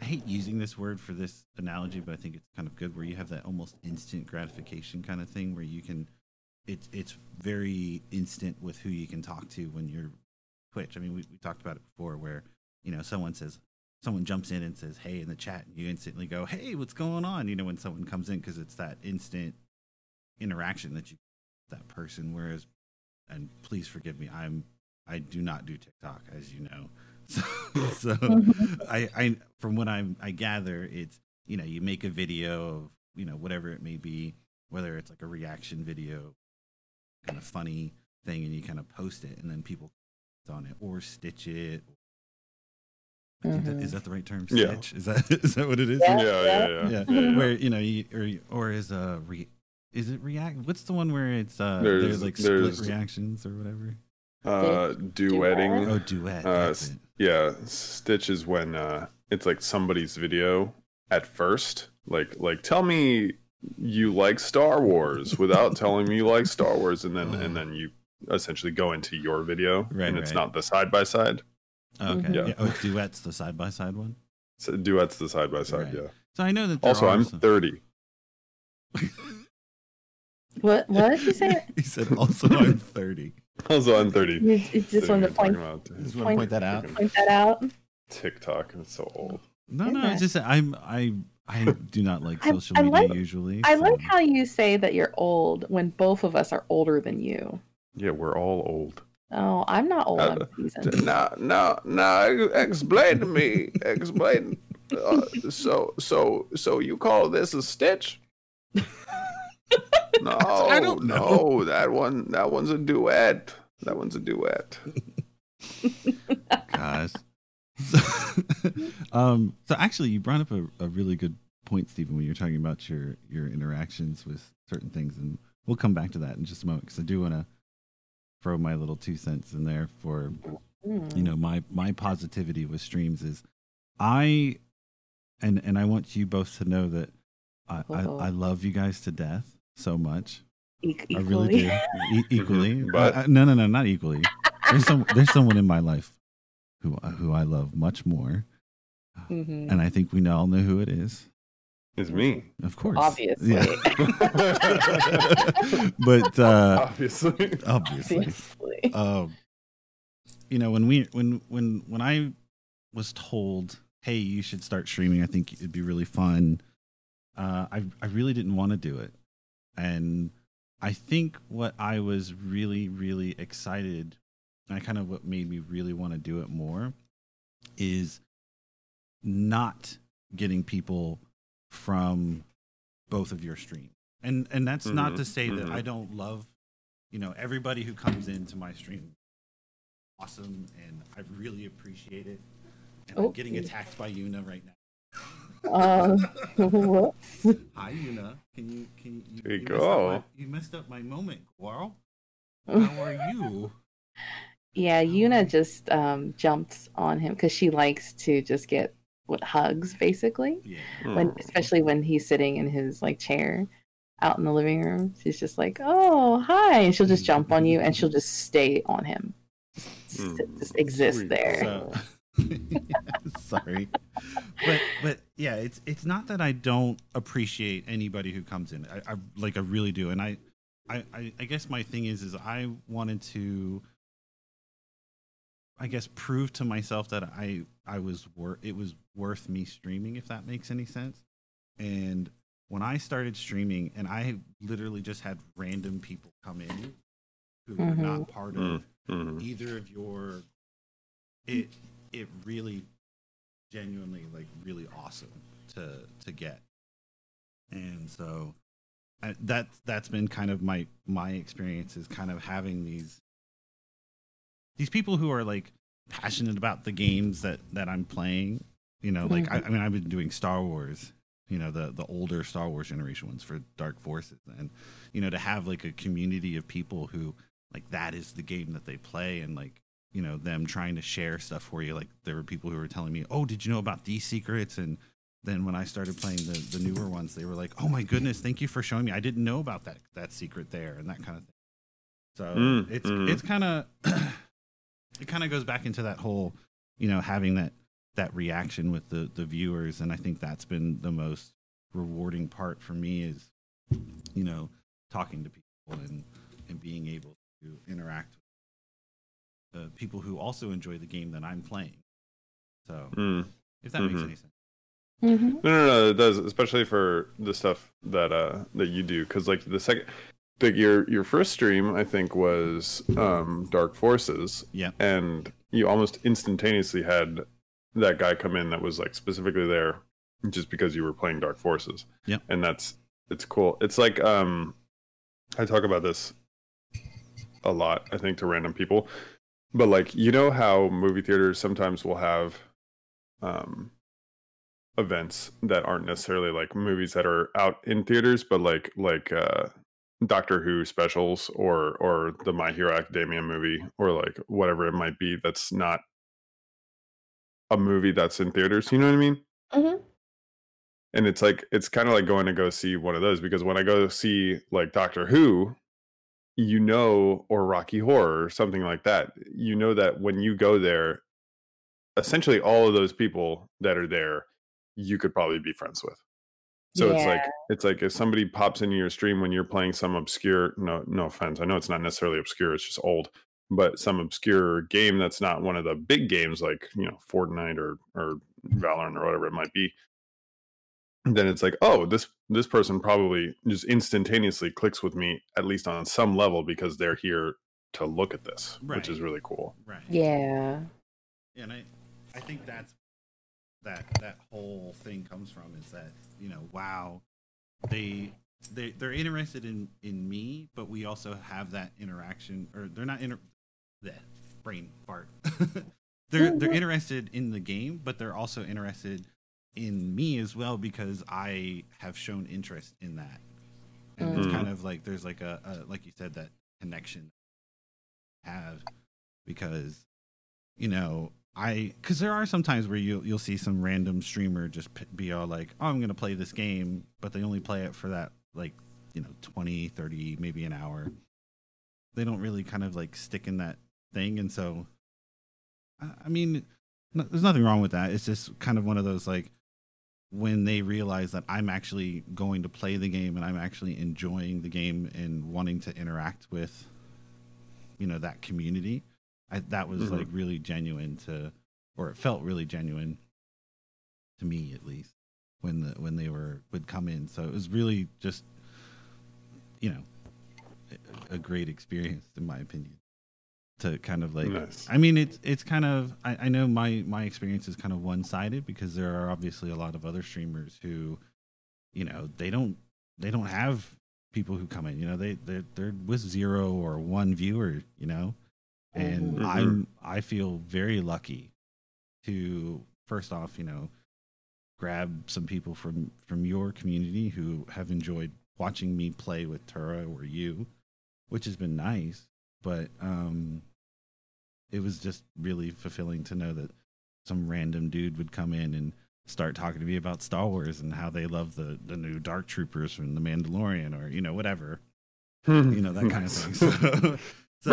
I hate using this word for this analogy, but I think it's kind of good where you have that almost instant gratification kind of thing where you can it's it's very instant with who you can talk to when you're Twitch. I mean, we, we talked about it before where, you know, someone says someone jumps in and says, "Hey" in the chat, and you instantly go, "Hey, what's going on?" You know, when someone comes in because it's that instant interaction that you that person whereas and please forgive me, I'm I do not do TikTok, as you know. So, so mm-hmm. I, I, from what I'm, I gather, it's you know, you make a video of you know whatever it may be, whether it's like a reaction video, kind of funny thing, and you kind of post it, and then people on it or stitch it. I think that, is that the right term? Yeah. Stitch? Is that is that what it is? Yeah. Yeah, yeah, yeah. yeah. yeah, yeah. Where you know, you, or or is a re, is it react? What's the one where it's uh, There's- there's like split there's- reactions or whatever? Uh, duetting. Oh, duet. Uh, that's it. Yeah, Stitch is when uh, it's like somebody's video at first. Like, like tell me you like Star Wars without telling me you like Star Wars, and then and then you essentially go into your video, Right, and it's right. not the side by side. Oh, okay. Yeah. Yeah. Oh, duet's the side by side one. So duets the side by side. Yeah. So I know that. Also, I'm some- 30. What what did you say? he said, "Also, I'm 30." Also, I'm 30. You, you just Sitting wanted to point, talking about Just want to point that out. point that out. TikTok. It's so old. No, no, Okay. it's just I'm I I do not like social I media like- usually. I so- like how you say that you're old when both of us are older than you. Yeah, we're all old. Oh, I'm not old. I'm Uh, seasoned. Now, now, now, explain to me. Explain. Uh, so, so, so you call this a stitch? No, I don't know. no, that one, that one's a duet. That one's a duet. Gosh. So, um, so actually, you brought up a, a really good point, Steven, when you're talking about your your interactions with certain things, and we'll come back to that in just a moment because I do want to throw my little two cents in there for Mm. you know my my positivity with streams is I and and I want you both to know that I I, Uh-oh. I love you guys to death so much. E- I really do. E- equally, but but- no, no, no, not equally. There's some there's someone in my life who who I love much more, Mhm. and I think we all know who it is. It's me. Of course, Obviously. Yeah. but uh, Obviously. obviously, Obviously. um, you know, when we when when when I was told, "Hey, you should start streaming," I think it'd be really fun. Uh, I I really didn't want to do it, and I think what I was really really excited, and kind of what made me really want to do it more, is not getting people from both of your streams, and and that's not Mhm, to say that mhm. I don't love, you know, everybody who comes into my stream awesome and I really appreciate it. And I'm Oh. getting attacked by Yuna right now. Uh, whoops. Hi Yuna. Can you can you, you, There you messed up go. my- you messed up my moment, Guaro. How are you? Yeah, Yuna just um, jumps on him because she likes to just get what hugs, basically. Yeah. When, Hmm. especially when he's sitting in his like chair out in the living room, she's just like, "Oh, hi!" and she'll just jump on you, and she'll just stay on him, just, Hmm. just exist Sweet. there. So sorry. But but yeah, it's it's not that I don't appreciate anybody who comes in. I, I like I really do. And I, I I I guess my thing is is I wanted to I guess prove to myself that I I was worth it was worth me streaming if that makes any sense. And when I started streaming and I literally just had random people come in who were Mhm. not part of Mhm. either of your it it really genuinely like really awesome to to get and so I, that that's been kind of my my experience is kind of having these these people who are like passionate about the games that that I'm playing you know like I, I mean I've been doing Star Wars you know the the older Star Wars generation ones for Dark Forces and you know to have like a community of people who like that is the game that they play and like you know them trying to share stuff for you like there were people who were telling me oh did you know about these secrets and then when I started playing the the newer ones, they were like, "Oh my goodness, thank you for showing me. I didn't know about that that secret there and that kind of thing." So Mm, it's mhm. it's kind of it kind of goes back into that whole, you know, having that that reaction with the the viewers, and I think that's been the most rewarding part for me is, you know, talking to people and and being able to interact with uh, people who also enjoy the game that I'm playing. So Mm. if that makes Mhm. any sense. hmm No, no, no, it does, especially for the stuff that uh that you do, because like the second, like your your first stream, I think was um Dark Forces, Yeah. and you almost instantaneously had that guy come in that was like specifically there just because you were playing Dark Forces. Yep. and that's it's cool. It's like um, I talk about this a lot, I think, to random people, but like you know how movie theaters sometimes will have um events that aren't necessarily like movies that are out in theaters, but like like uh Doctor Who specials or or the My Hero Academia movie or like whatever it might be that's not a movie that's in theaters. You know what I mean? hmm And it's like it's kind of like going to go see one of those because when I go see like Doctor Who, you know, or Rocky Horror or something like that, you know that when you go there, essentially all of those people that are there, you could probably be friends with. So it's like it's like if somebody pops into your stream when you're playing some obscure no no offense, I know it's not necessarily obscure, it's just old, but some obscure game that's not one of the big games like, you know, Fortnite or or Valorant or whatever it might be. Then it's like, oh, this this person probably just instantaneously clicks with me at least on some level because they're here to look at this, which is really cool. Right. Yeah yeah. and I, I think that's that that whole thing comes from is that you know wow they they they're interested in in me but we also have that interaction or they're not inter the brain fart. They're they're interested in the game but they're also interested in me as well because I have shown interest in that. And it's Mhm. kind of like there's like a, a like you said that connection have because you know I because there are some times where you you'll see some random streamer just be all like oh I'm gonna play this game but they only play it for that like you know 20 30 maybe an hour. They don't really kind of like stick in that thing and so I, I mean no, there's nothing wrong with that. It's just kind of one of those like when they realize that I'm actually going to play the game and I'm actually enjoying the game and wanting to interact with you know that community I, that was Mhm. like really genuine to or it felt really genuine to me at least when the when they were would come in so it was really just you know a, a great experience in my opinion to kind of like Nice. I mean, it's it's kind of I, I know my my experience is kind of one sided because there are obviously a lot of other streamers who, you know, they don't they don't have people who come in. You know, they they they're with zero or one viewer. You know, and Mhm. I'm I feel very lucky to first off, you know, grab some people from from your community who have enjoyed watching me play with Tura or you, which has been nice. But um it was just really fulfilling to know that some random dude would come in and start talking to me about Star Wars and how they love the the new Dark Troopers from the Mandalorian or you know whatever you know that kind of thing. So, so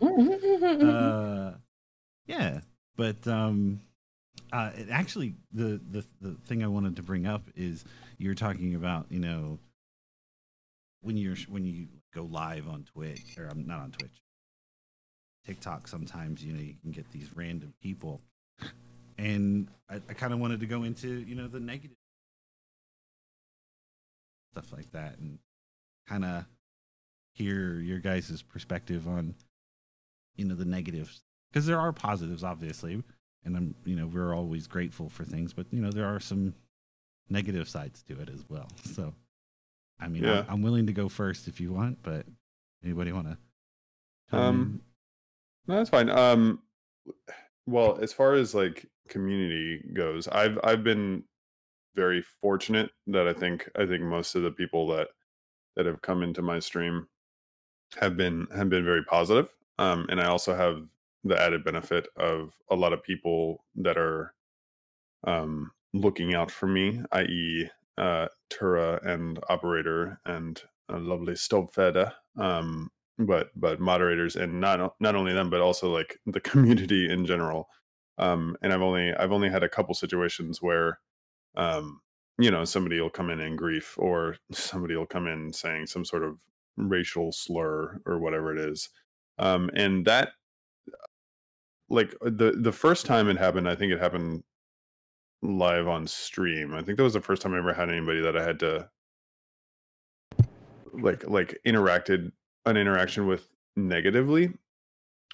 uh, yeah, but um, uh, actually the, the the thing I wanted to bring up is you're talking about you know when you're when you go live on Twitch or I'm not on Twitch, TikTok. Sometimes you know you can get these random people, and I, I kind of wanted to go into you know the negative stuff like that and kind of hear your guys' perspective on you know the negatives because there are positives obviously and i'm you know we're always grateful for things but you know there are some negative sides to it as well so i mean Yeah. I'm, I'm willing to go first if you want but anybody want to Um, No, that's fine. Um, well, as far as like community goes, I've I've been very fortunate that I think I think most of the people that that have come into my stream have been have been very positive. Um, and I also have the added benefit of a lot of people that are um, looking out for me, i.e., uh, Tura and operator and a lovely Stobfeder, um, but but moderators and not not only them, but also like the community in general. Um, and I've only I've only had a couple situations where, um, you know, somebody will come in in grief or somebody will come in saying some sort of racial slur or whatever it is, um, and that like the the first time it happened, I think it happened live on stream. I think that was the first time I ever had anybody that I had to like like interacted an interaction with negatively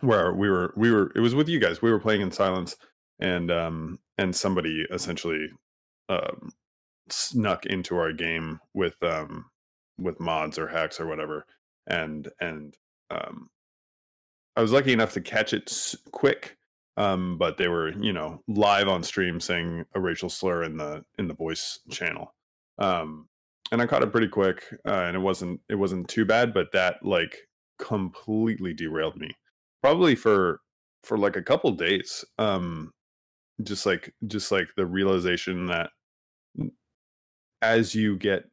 where we were we were it was with you guys we were playing in silence and um and somebody essentially um snuck into our game with um with mods or hacks or whatever and and um i was lucky enough to catch it quick um but they were you know live on stream saying a racial slur in the in the voice channel. Um and i caught it pretty quick uh, and it wasn't it wasn't too bad but that like completely derailed me. Probably for for like a couple days um just like just like the realization that as you get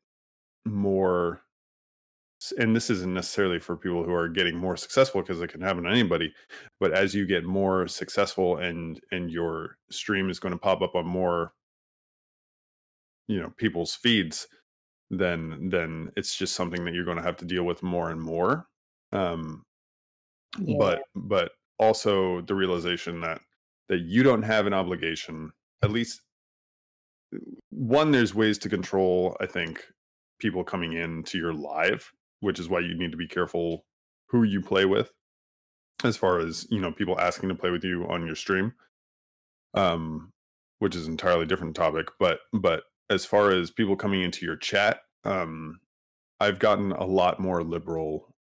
more and this isn't necessarily for people who are getting more successful because it can happen to anybody but as you get more successful and and your stream is going to pop up on more you know people's feeds then then it's just something that you're going to have to deal with more and more um Yeah. but but also the realization that that you don't have an obligation at least one there's ways to control i think people coming in to your live which is why you need to be careful who you play with as far as you know people asking to play with you on your stream um which is entirely different topic but but as far as people coming into your chat um i've gotten a lot more liberal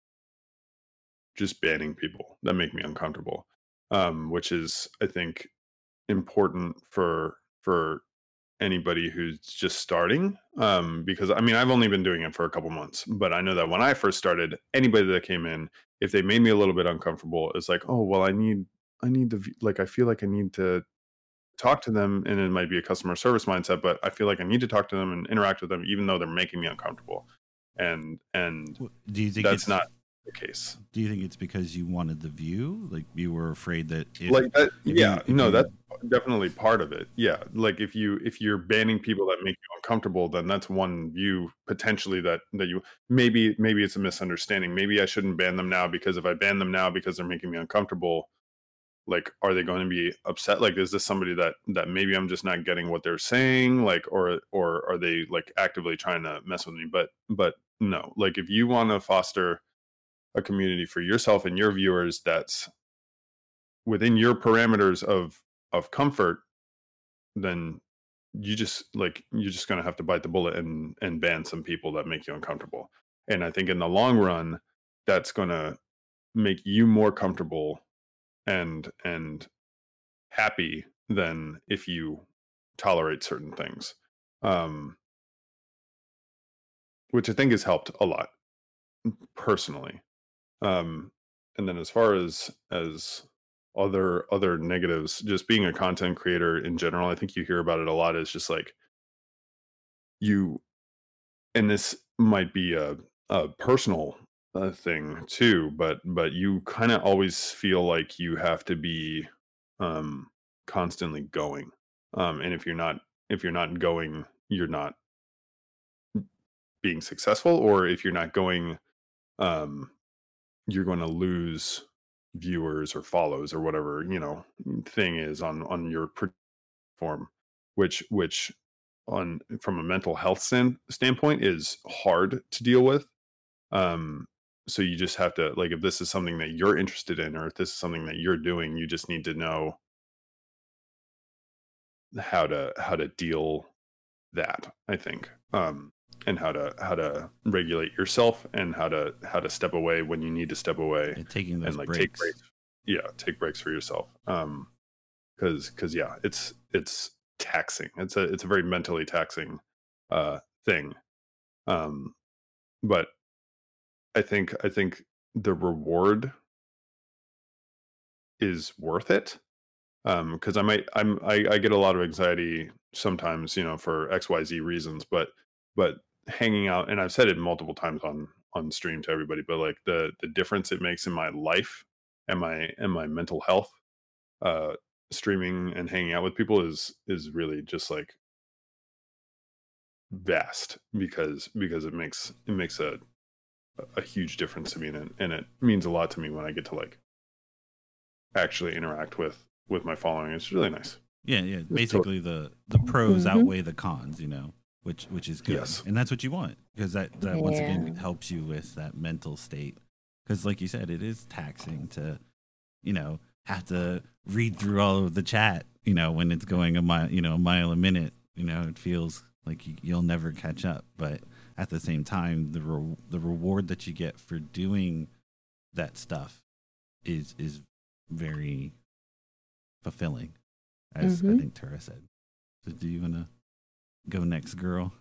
just banning people that make me uncomfortable um which is i think important for for anybody who's just starting um because i mean i've only been doing it for a couple months but i know that when i first started anybody that came in if they made me a little bit uncomfortable it's like oh well i need i need to like i feel like i need to talk to them and it might be a customer service mindset but i feel like i need to talk to them and interact with them even though they're making me uncomfortable. And and Do you think that's it's, not the case. Do you think it's because you wanted the view? Like you were afraid that if, like that yeah you- no you- that's definitely part of it. Yeah like if you if you're banning people that make you uncomfortable then that's one view potentially that that you maybe maybe it's a misunderstanding. Maybe i shouldn't ban them now because if i ban them now because they're making me uncomfortable like are they going to be upset? Like is this somebody that that maybe i'm just not getting what they're saying? Like or or are they like actively trying to mess with me? But but no. Like if you want to foster a community for yourself and your viewers that's within your parameters of of comfort then you just like you're just going to have to bite the bullet and and ban some people that make you uncomfortable. And i think in the long run that's going to make you more comfortable and and happy than if you tolerate certain things um which i think has helped a lot personally um and then as far as as other other negatives just being a content creator in general i think you hear about it a lot is just like you and this might be a a personal uh, thing too but but you kind of always feel like you have to be um constantly going. Um and if you're not if you're not going you're not being successful or if you're not going um you're going to lose viewers or follows or whatever you know thing is on on your platform which which on from a mental health stand, standpoint is hard to deal with um so you just have to like if this is something that you're interested in or if this is something that you're doing you just need to know how to how to deal that i think um and how to how to regulate yourself and how to how to step away when you need to step away and taking those and like breaks. take breaks. yeah take breaks for yourself. Um because because yeah it's it's taxing. It's a it's a very mentally taxing uh thing. Um but i think i think the reward is worth it Um, because I might I'm I, I get a lot of anxiety sometimes, you know, for XYZ reasons, but but hanging out and I've said it multiple times on on stream to everybody, but like the the difference it makes in my life and my and my mental health, uh streaming and hanging out with people is is really just like vast because because it makes it makes a a huge difference to me and it, and it means a lot to me when I get to like actually interact with with my following. It's really nice. Yeah, yeah. Basically, the the pros Mhm. outweigh the cons. You know, which which is good, Yes. and that's what you want because that that once again helps you with that mental state. Because, like you said, it is taxing to, you know, have to read through all of the chat. You know, when it's going a mile, you know, a mile a minute. You know, it feels like you, you'll never catch up. But at the same time, the re- the reward that you get for doing that stuff is is very fulfilling, as I Mhm. think Tara said. So, do you want to go next, girl?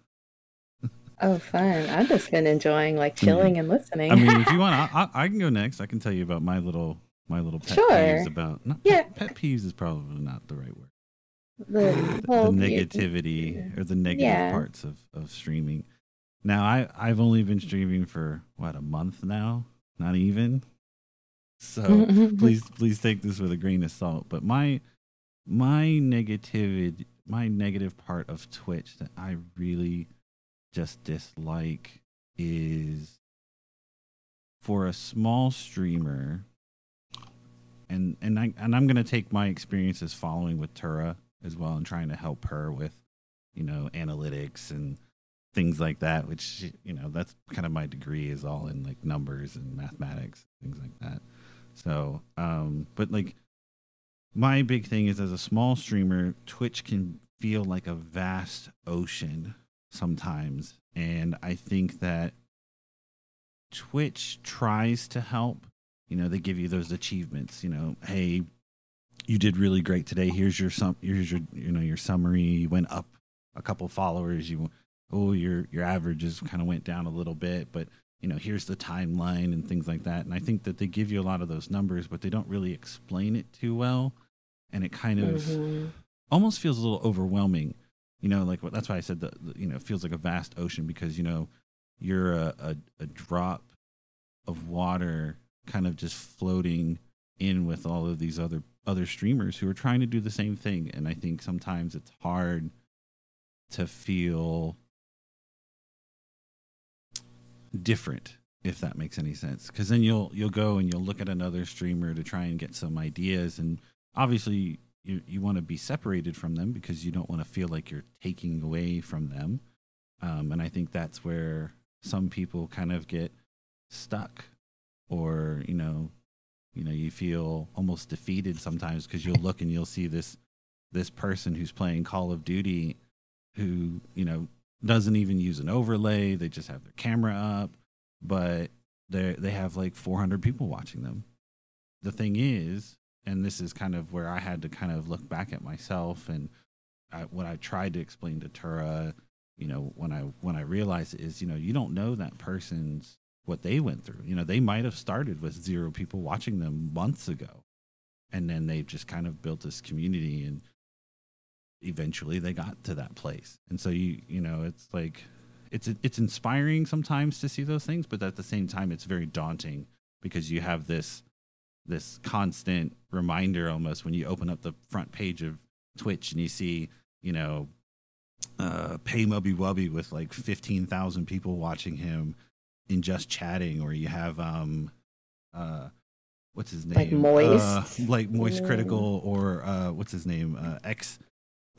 Oh, fun. I've just been enjoying like mm. chilling and listening. I mean, if you want, I, I, I can go next. I can tell you about my little my little pet Sure. peeves about. Not, Yeah. pet peeves is probably not the right word. the, The, well, the you- negativity or the negative Yeah. parts of of streaming. Now, I I've only been streaming for what a month now, not even. So please please take this with a grain of salt but my my negativity my negative part of twitch that i really just dislike is for a small streamer and and i and i'm going to take my experiences following with tura as well and trying to help her with you know analytics and things like that which you know that's kind of my degree is all in like numbers and mathematics things like that. So, um, but like my big thing is as a small streamer, Twitch can feel like a vast ocean sometimes. And I think that Twitch tries to help. You know, they give you those achievements, you know, hey, you did really great today. Here's your sum here's your you know, your summary. You went up a couple followers. You oh, your your averages kind of went down a little bit, but you know, here's the timeline and things like that. And I think that they give you a lot of those numbers, but they don't really explain it too well. And it kind of Mhm. almost feels a little overwhelming. You know, like that's why I said that, you know, it feels like a vast ocean because, you know, you're a, a, a drop of water kind of just floating in with all of these other other streamers who are trying to do the same thing. And I think sometimes it's hard to feel different if that makes any sense. Because then you'll you'll go and you'll look at another streamer to try and get some ideas and obviously you you want to be separated from them because you don't want to feel like you're taking away from them. Um, and i think that's where some people kind of get stuck or you know you know you feel almost defeated sometimes because you'll look and you'll see this this person who's playing call of duty who you know doesn't even use an overlay. They just have their camera up but they they have like 400 people watching them. The thing is and this is kind of where i had to kind of look back at myself and I, what i tried to explain to tura you know when i when i realized is you know you don't know that person's what they went through. You know they might have started with zero people watching them months ago and then they've just kind of built this community and eventually they got to that place and so you you know it's like it's it's inspiring sometimes to see those things but at the same time it's very daunting because you have this this constant reminder almost when you open up the front page of twitch and you see you know uh pay mubby wubby with like 15,000 people watching him in just chatting or you have um uh what's his name Like Moist? uh, like moist Mm. critical or uh what's his name uh x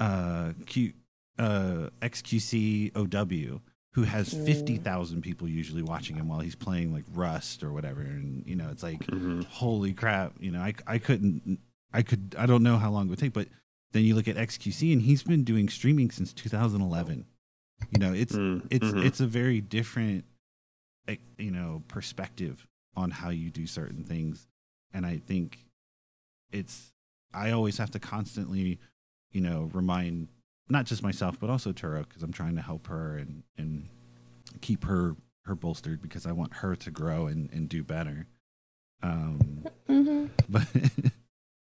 uh q uh xqcow who has Mm. 50,000 people usually watching him while he's playing like rust or whatever and you know it's like Mhm. holy crap you know I, I couldn't i could i don't know how long it would take but then you look at xqc and he's been doing streaming since 2011 you know it's Mm, it's mhm. it's a very different eh, you know perspective on how you do certain things and i think it's i always have to constantly you know remind not just myself but also Tura because i'm trying to help her and and keep her her bolstered because i want her to grow and and do better um Mhm. but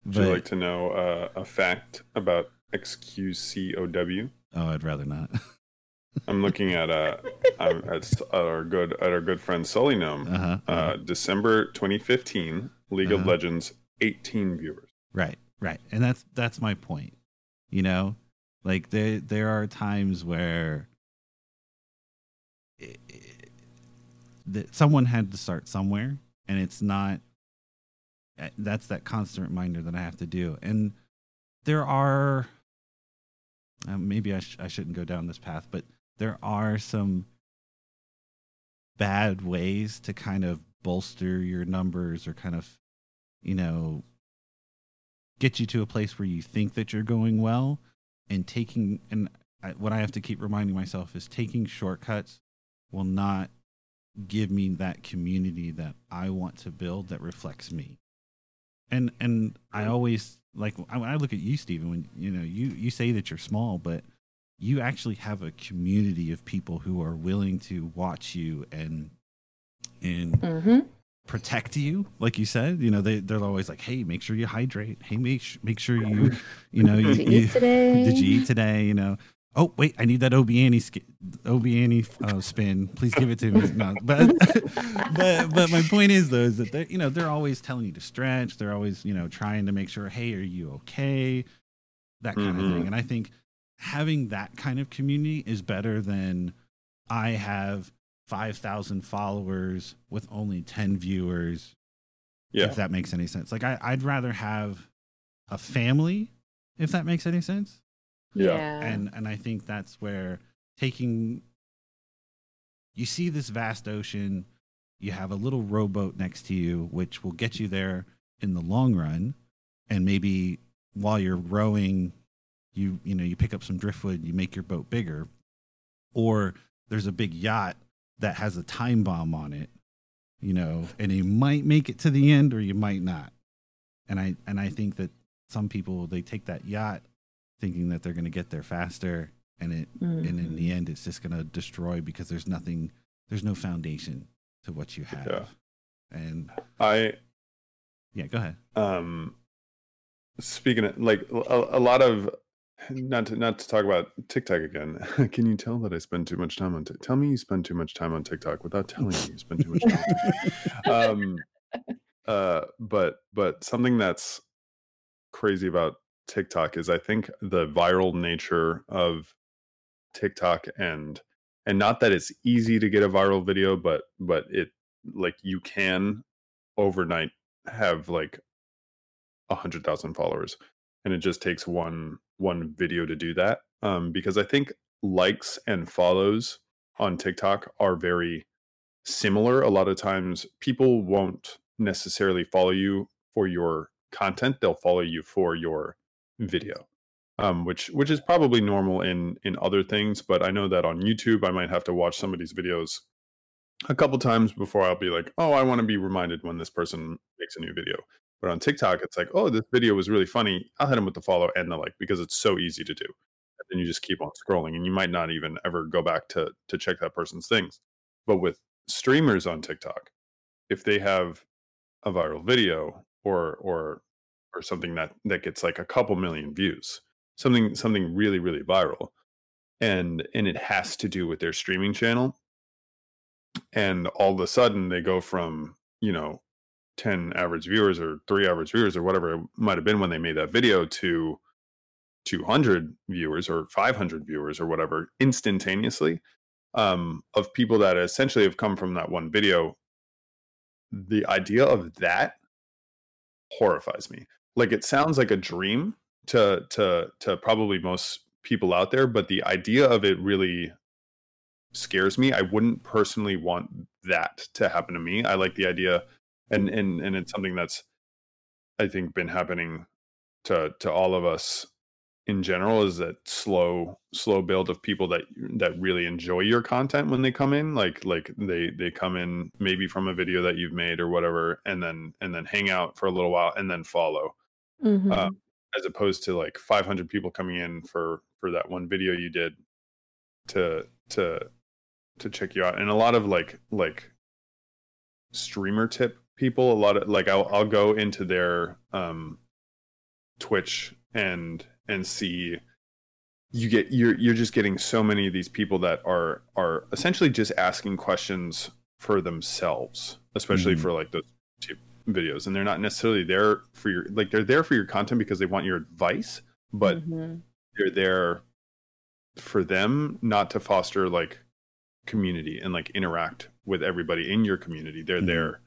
Would you like to know uh, a fact about XQCOW? Oh, I'd rather not. I'm looking at uh, I'm at our good at our good friend SullyGnome. Uh-huh. Uh, December 2015, League of Uh-huh. Legends, 18 viewers. Right, right. And that's that's my point. You know, like there there are times where that someone had to start somewhere and it's not eh, that's that constant reminder that I have to do. And there are uh, maybe I, sh- I shouldn't go down this path, but there are some bad ways to kind of bolster your numbers or kind of you know get you to a place where you think that you're going well and taking and I, what i have to keep reminding myself is taking shortcuts will not give me that community that i want to build that reflects me and and i always like I- when i look at you Steven. when you know you you say that you're small but you actually have a community of people who are willing to watch you and and Mm-hmm. Protect you like you said you know they, they're always like hey make sure you hydrate. Hey make, sh- make sure you you know you, Did you eat today? did you eat today? You know. Oh wait i need that ob annie sk- ob annie uh, spin. Please give it to me. No, but but but my point is though is that they you know they're always telling you to stretch. They're always you know trying to make sure hey are you okay? That kind of Mhm. thing. And i think having that kind of community is better than i have 5000 followers with only 10 viewers Yeah. if that makes any sense like I, i'd rather have a family if that makes any sense Yeah. Yeah. and and I think that's where taking you see this vast ocean, you have a little rowboat next to you, which will get you there in the long run, and maybe while you're rowing, you you know you pick up some driftwood, you make your boat bigger, or there's a big yacht that has a time bomb on it, you know, and you might make it to the end or you might not, and I and I think that some people they take that yacht thinking that they're going to get there faster and it and in the end it's just going to destroy because there's nothing there's no foundation to what you have. Yeah. and I yeah go ahead. um speaking of like a, a lot of not to not to talk about TikTok again. Can you tell that I spend too much time on Tik? Tell me you spend too much time on TikTok without telling me you spend too much time. um, uh, but but something that's crazy about TikTok is I think the viral nature of TikTok and and not that it's easy to get a viral video, but but it like you can overnight have like a hundred thousand followers and it just takes one one video to do that um because i think likes and follows on tiktok are very similar. A lot of times people won't necessarily follow you for your content they'll follow you for your video um which which is probably normal in in other things but i know that on youtube i might have to watch somebody's videos a couple times before i'll be like oh i want to be reminded when this person makes a new video but on TikTok, it's like, oh, this video was really funny. I'll hit them with the follow and the like because it's so easy to do. And then you just keep on scrolling, and you might not even ever go back to to check that person's things. But with streamers on TikTok, if they have a viral video or or or something that that gets like a couple million views, something something really really viral, and and it has to do with their streaming channel, and all of a sudden they go from you know 10 average viewers or three average viewers or whatever it might have been when they made that video to 200 viewers or 500 viewers or whatever instantaneously um, of people that essentially have come from that one video the idea of that horrifies me. Like it sounds like a dream to to to probably most people out there but the idea of it really scares me. I wouldn't personally want that to happen to me. I like the idea and and and it's something that's i think been happening to to all of us in general is that slow slow build of people that that really enjoy your content when they come in like like they they come in maybe from a video that you've made or whatever and then and then hang out for a little while and then follow Mhm. uh, as opposed to like 500 people coming in for for that one video you did to to to check you out and a lot of like like streamer tip people a lot of like I'll, I'll go into their um Twitch and and see you get you're you're just getting so many of these people that are are essentially just asking questions for themselves, especially Mhm. for like those videos, and they're not necessarily there for your like they're there for your content because they want your advice, but Mhm. they're there for them not to foster like community and like interact with everybody in your community they're Mhm. there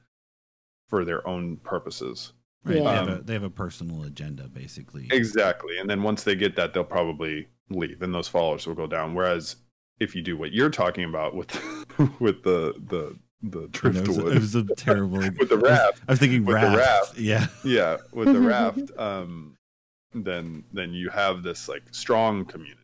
for their own purposes Right. They, have a, they have a personal agenda, basically. exactly and then once they get that they'll probably leave and those followers will go down whereas if you do what you're talking about with with the the the driftwood it was a terrible. with the raft I was thinking with the raft. raft. Yeah. yeah with the raft um then then you have this like strong community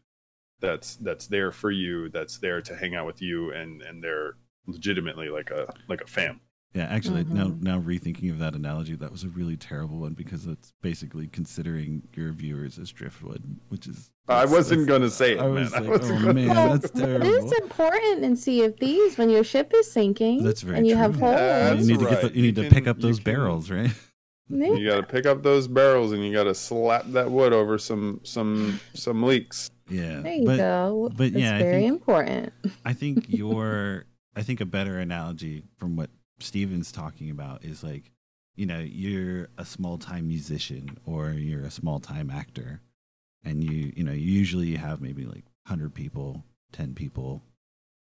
that's that's there for you that's there to hang out with you and and they're legitimately like a like a family Yeah, actually, now Mhm. now rethinking of that analogy, that was a really terrible one because it's basically considering your viewers as driftwood, which is. i wasn't gonna say it I man was I like, wasn't oh gonna- man, that's terrible. is important in Sea of Thieves when your ship is sinking. That's very and you true. have holes. Yeah, you That's need to get the, you need You to pick up those barrels, right? You got to pick up those barrels and you got to slap that wood over some some some leaks Yeah, There you but go. but it's yeah, I very think- important. I think your I think a better analogy from what Steven's talking about is like, you know, you're a small time musician or you're a small time actor and you you know, usually you have maybe like 100 people, 10 people,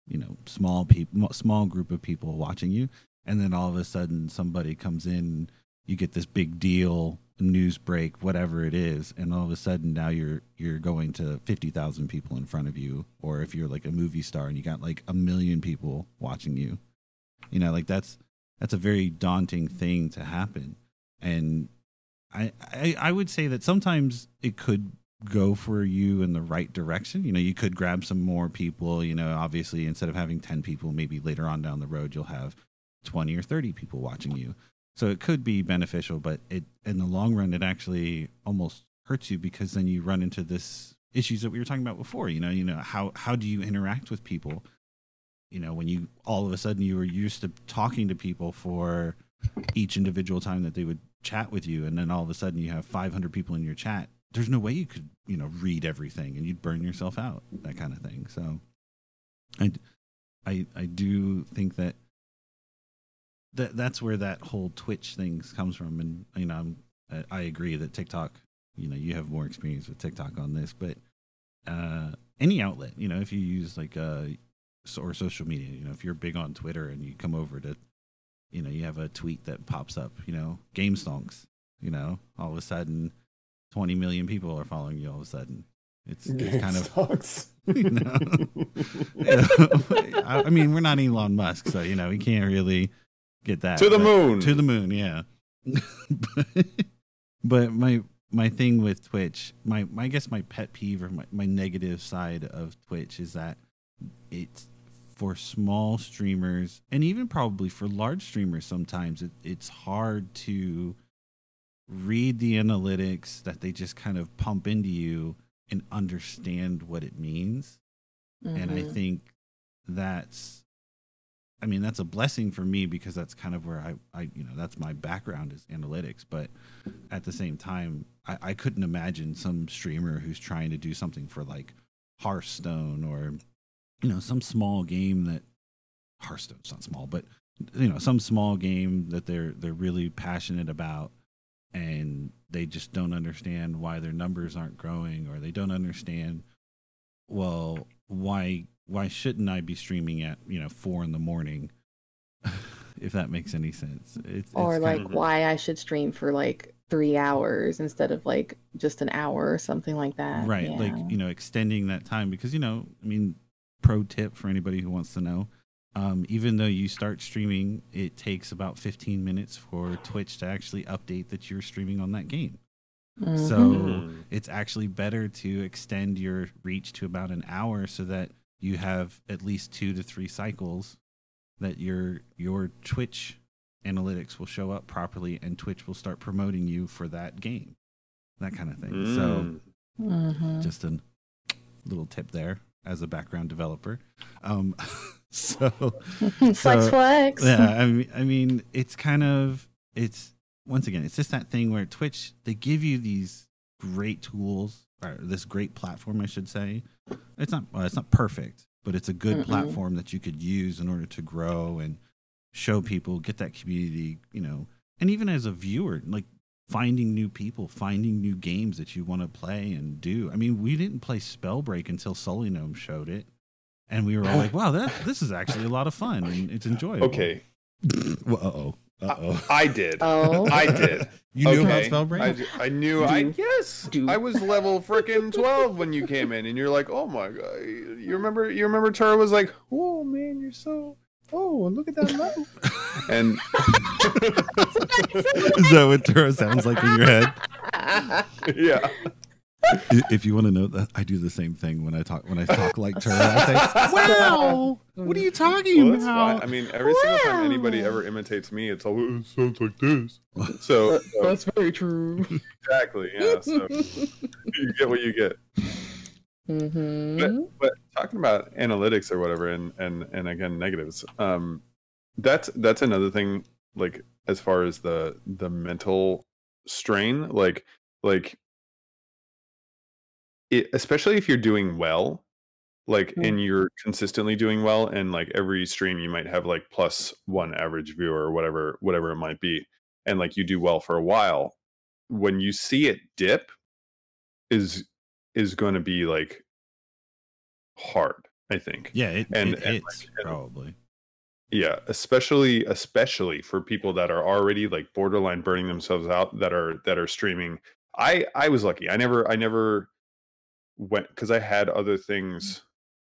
you know, small people small group of people watching you and then all of a sudden somebody comes in, you get this big deal, news break, whatever it is, and all of a sudden now you're you're going to 50,000 people in front of you or if you're like a movie star and you got like a million people watching you. You know, like that's that's a very daunting thing to happen. And I I, I would say that sometimes it could go for you in the right direction. You know, you could grab some more people, you know, obviously instead of having 10 people, maybe later on down the road you'll have 20 or 30 people watching you. So it could be beneficial, but it in the long run it actually almost hurts you because then you run into this issues that we were talking about before. You know, you know how how do you interact with people? You know, when you all of a sudden you were used to talking to people for each individual time that they would chat with you, and then all of a sudden you have 500 people in your chat. There's no way you could you know read everything, and you'd burn yourself out. That kind of thing. So, I I I do think that that that's where that whole Twitch thing comes from, and you know I'm, I- agree that TikTok, you know, you have more experience with TikTok on this, but uh, any outlet, you know, if you use like uh so- or social media, you know, if you're big on Twitter and you come over to, you know, you have a tweet that pops up, you know, game stonks, you know, all of a sudden, twenty million people are following you. All of a sudden, it's it's kind of sucks. you know. I, I mean, we're not Elon Musk, so you know we can't really get that to the but- moon. To the moon, yeah. but, but my my thing with Twitch, my, my I guess my pet peeve or my, my negative side of Twitch is that it's for small streamers and even probably for large streamers sometimes it, it's hard to read the analytics that they just kind of pump into you and understand what it means and I Mhm. think that's I mean that's a blessing for me because that's kind of where I, I you know that's my background is analytics but at the same time I, I couldn't imagine some streamer who's trying to do something for like Hearthstone or you know some small game that Hearthstone's not small but you know some small game that they're they're really passionate about and they just don't understand why their numbers aren't growing or they don't understand well why why shouldn't i be streaming at you know four in the morning if that makes any sense it's, or it's like why I should stream for like three hours instead of like just an hour or something like that. right Yeah. like you know extending that time because you know i mean pro tip for anybody who wants to know um, even though you start streaming it takes about 15 minutes for twitch to actually update that you're streaming on that game Mhm. so Mm. it's actually better to extend your reach to about an hour so that you have at least two to three cycles that your your Twitch analytics will show up properly and Twitch will start promoting you for that game. That kind of thing. So Mm. Mhm. just a little tip there as a background developer. Um so flex so- flex. yeah, I mean, I mean, it's kind of it's once again, it's just that thing where Twitch they give you these great tools or this great platform, I should say. It's not well, it's not perfect, but it's a good Mm-mm. platform that you could use in order to grow and show people, get that community, you know, and even as a viewer, like finding new people, finding new games that you want to play and do. I mean, we didn't play Spellbreak until SullyGnome showed it. And we were all like, wow, that this is actually a lot of fun and it's enjoyable. Okay, well, uh oh. Uh oh. I did. Oh. I did. You knew okay. about Spellbreak? I, I knew. I Do- yes. do. I was level freaking twelve when you came in, and you're like, "Oh my god!" You remember? You remember? Tara was like, "Oh man, you're so. Oh, look at that level." and Is that what Tura sounds like in your head? yeah, If you want to know that, I do the same thing when I talk when I talk like Tura. I say, "Wow, what are you talking well, that's fine. about?" I mean, every single time anybody ever imitates me, it's all it sounds like this. So, so very true. exactly, yeah. So you get what you get. Hmm but talking about analytics or whatever and and and again negatives um that's that's another thing like as far as the the mental strain like like it, especially if you're doing well like Mm. and you're consistently doing well and like every stream you might have like plus one average viewer or whatever whatever it might be and like you do well for a while when you see it dip is is going to be like hard i think Yeah, it, And- it and, like, probably. yeah especially especially for people that are already like borderline burning themselves out that are that are streaming. I i was lucky. I never i never went because i had other mm. things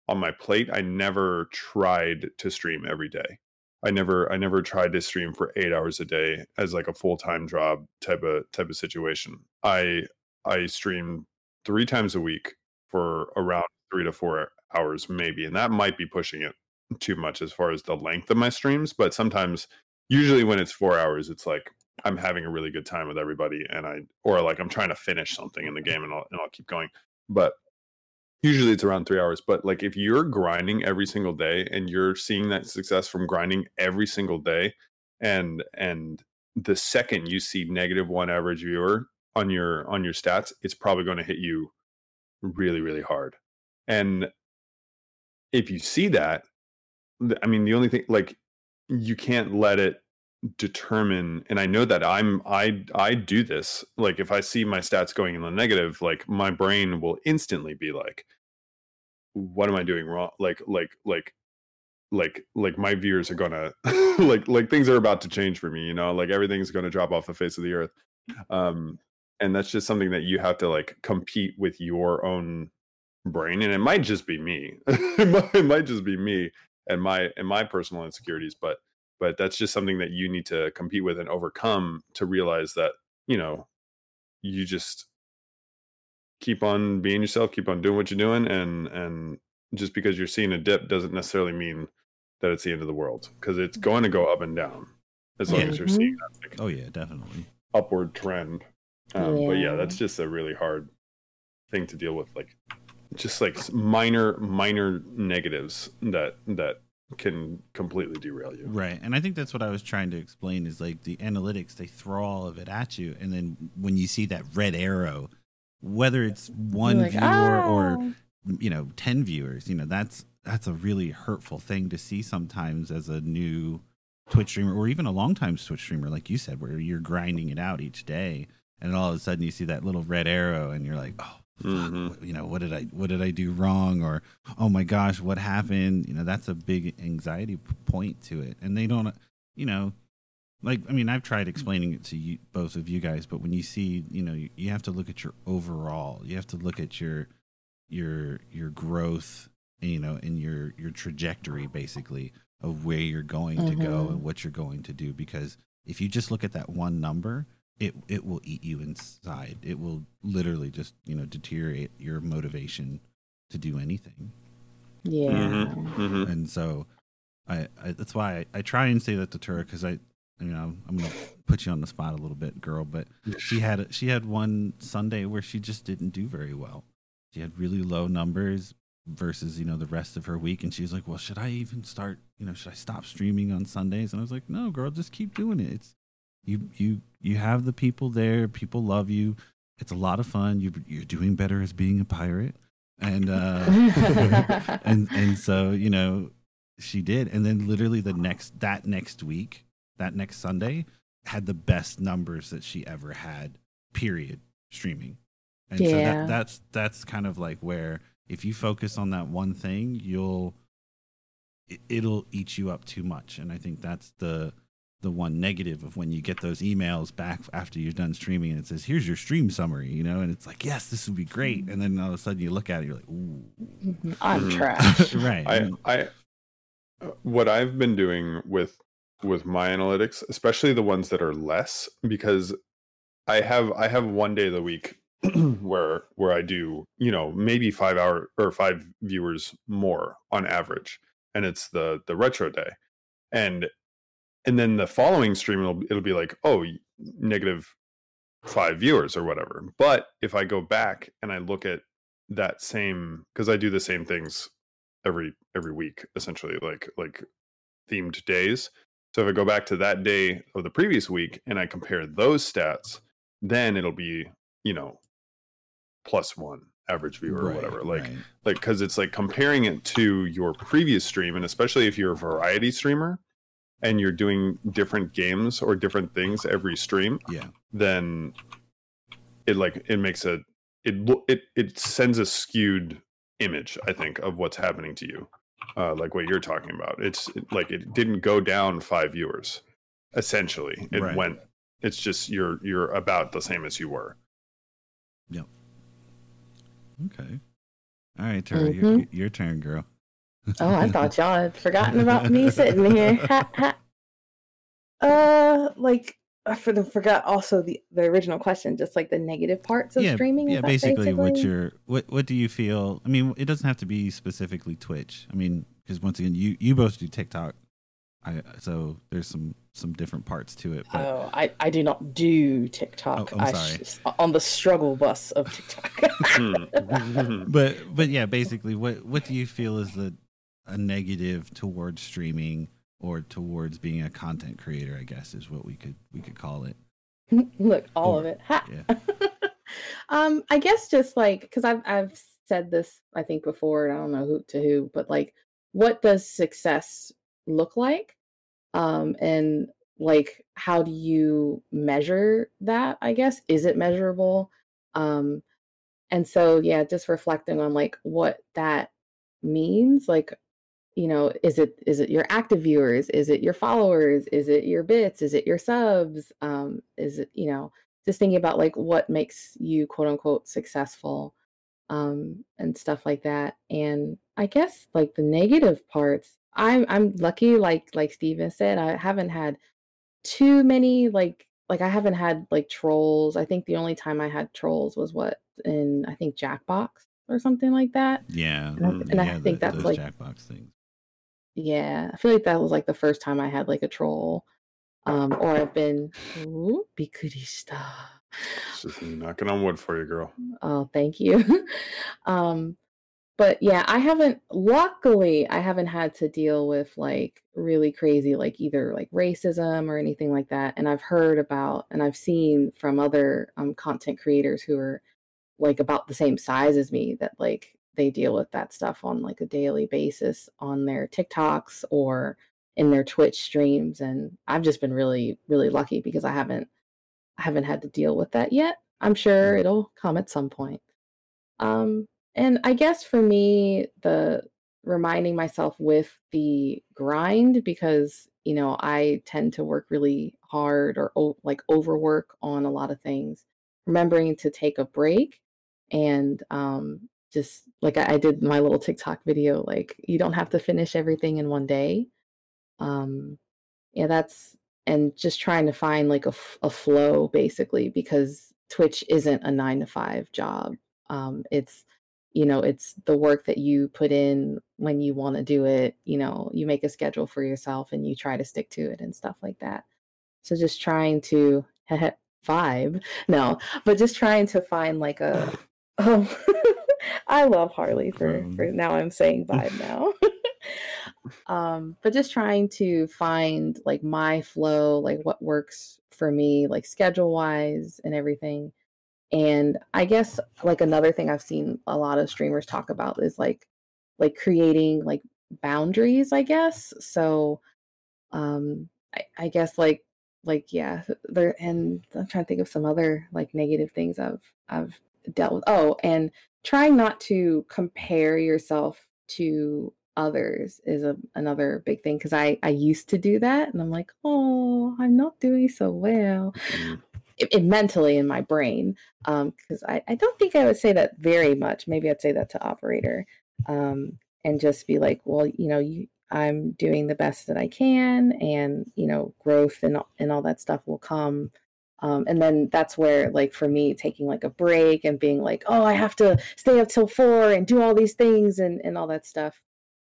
on my plate i never tried to stream every day. I never i never tried to stream for eight hours a day as like a full-time job type of type of situation. I i streamed three times a week for around three to four hours maybe and that might be pushing it too much as far as the length of my streams but sometimes usually when it's four hours it's like i'm having a really good time with everybody and i or like i'm trying to finish something in the game and i'll, and I'll keep going but usually it's around three hours but like if you're grinding every single day and you're seeing that success from grinding every single day and and the second you see negative one average viewer on your on your stats it's probably going to hit you really really hard. And if you see that i mean the only thing like you can't let it determine and i know that i'm i i do this like if i see my stats going in the negative like my brain will instantly be like what am i doing wrong? Like like like like like my viewers are gonna like like things are about to change for me you know? Like everything's gonna drop off the face of the earth. Um and that's just something that you have to like compete with your own brain and it might just be me. It, might, it might just be me and my and my personal insecurities but but that's just something that you need to compete with and overcome to realize that you know you just keep on being yourself keep on doing what you're doing and and just because you're seeing a dip doesn't necessarily mean that it's the end of the world because it's going to go mm-hmm. up and down as long as you're seeing mm-hmm. that like, Oh yeah, definitely. upward trend um, but yeah Yeah. that's just a really hard thing to deal with like just like minor minor negatives that that can completely derail you Right. And I think that's what I was trying to explain is like the analytics, they throw all of it at you. And then when you see that red arrow, whether it's one Like, viewer or "Oh." you know 10 viewers you know that's that's a really hurtful thing to see sometimes as a new twitch streamer or even a long time twitch streamer like you said where you're grinding it out each day and all of a sudden you see that little red arrow and you're like oh fuck, Mhm. you know what did i what did i do wrong? Or oh my gosh what happened? You know that's a big anxiety point to it. And they don't you know like i mean i've tried explaining it to you both of you guys but when you see you know you, you have to look at your overall. You have to look at your your your growth you know in your your trajectory basically of where you're going to go Mhm. and what you're going to do. Because if you just look at that one number it it will eat you inside it will literally just you know deteriorate your motivation to do anything Yeah. Mhm. and so I, I that's why I, I try and say that to Tura because I you know I'm gonna put you on the spot a little bit, girl. But she had she had one Sunday where she just didn't do very well. She had really low numbers versus you know the rest of her week, and she was like, "Well, should I even start? You know, should I stop streaming on Sundays?" And I was like, "No, girl, just keep doing it. It's you you you have the people there. People love you. it's a lot of fun. You you're doing better as being a pirate, and uh, and and so you know she did, and then literally the next that next week, that next Sunday, had the best numbers that she ever had. Period. Streaming, and so that that's that's kind of like where if you focus on that one thing, you'll it, it'll eat you up too much, and I think that's the the one negative of when you get those emails back after you're done streaming and it says here's your stream summary you know and it's like yes this would be great. And then all of a sudden you look at it you're like ooh. I'm Mhm. trash. right. I, I, what I've been doing with with my analytics, especially the ones that are less, because I have I have one day of the week where where I do you know maybe five hour or five viewers more on average, and it's the the retro day, and and then the following stream it'll it'll be like oh negative five viewers or whatever. But if I go back and I look at that same because I do the same things every every week essentially like like themed days so if i go back to that day of the previous week and i compare those stats then it'll be you know plus one average viewer or whatever like right. like because it's like comparing it to your previous stream and especially if you're a variety streamer and you're doing different games or different things every stream yeah then it like it makes a it lo- it it sends a skewed image i think of what's happening to you uh like what you're talking about it's it- like it didn't go down five viewers essentially it Right. went it's just you're you're about the same as you were Yep. okay all right Tara, your, Mhm. your turn girl Oh, I thought y'all had forgotten about me sitting here. Ha, ha. Uh, like I for- forgot also the the original question, just like the negative parts of yeah streaming. yeah is that basically, what basically? your what what do you feel i mean it doesn't have to be specifically twitch i mean because once again you you both do tiktok I, so there's some some different parts to it but Oh, I, I do not do TikTok. Oh, I'm I sorry. sh- on the struggle bus of TikTok. Hmm. but but yeah basically what what do you feel is the a negative towards streaming or towards being a content creator i guess is what we could we could call it Look, all of it. Ha. yeah. um, I guess just like because I've I've said this I think before, and I don't know who to who, but like, what does success look like? Um, and like, how do you measure that? I guess is it measurable? Um, and so yeah, just reflecting on like what that means, like you know is it is it your active viewers? Is it your followers? Is it your bits? Is it your subs? Um is it you know just thinking about like what makes you quote unquote successful um and stuff like that. And i guess like the negative parts i'm i'm lucky like like steven said i haven't had too many like like i haven't had like trolls. I think the only time i had trolls was what in i think jackbox or something like that. Yeah And I- mm, and I think the- that's, those like- jackbox things Yeah, I feel like that was like the first time I had like a troll. Um, or I've been ooh, Bikurista. It's just knocking on wood for you girl Oh, thank you. um, but yeah, I haven't luckily I haven't had to deal with like really crazy like either like racism or anything like that. And I've heard about and I've seen from other um content creators who are like about the same size as me that like they deal with that stuff on like a daily basis on their TikToks or in their Twitch streams and I've just been really really lucky because I haven't I haven't had to deal with that yet. I'm sure it'll come at some point. Um and I guess for me the reminding myself with the grind because you know I tend to work really hard or o- like overwork on a lot of things remembering to take a break and um just like I, I did my little TikTok video like you don't have to finish everything in one day. Um yeah that's and just trying to find like a flow basically because twitch isn't a nine to five job. Um it's you know it's the work that you put in when you want to do it you know you make a schedule for yourself and you try to stick to it and stuff like that. So just trying to vibe no but just trying to find like a um, i love harley for, Um. for now i'm saying vibe now um but just trying to find like my flow like what works for me like schedule wise and everything and I guess like another thing I've seen a lot of streamers talk about is like like creating like boundaries, I guess. So um I, I guess like like yeah, there and I'm trying to think of some other like negative things I've I've dealt with. Oh, and trying not to compare yourself to others is a, another big thing because I I used to do that and I'm like, oh, I'm not doing so well. Mm. It, it mentally in my brain because I, I don't think I would say that very much. Maybe I'd say that to operator um, and just be like, well, you know, you, I'm doing the best that I can, and you know, growth and and all that stuff will come. Um, and then that's where, like, for me, taking like a break and being like, oh, I have to stay up till four and do all these things and and all that stuff,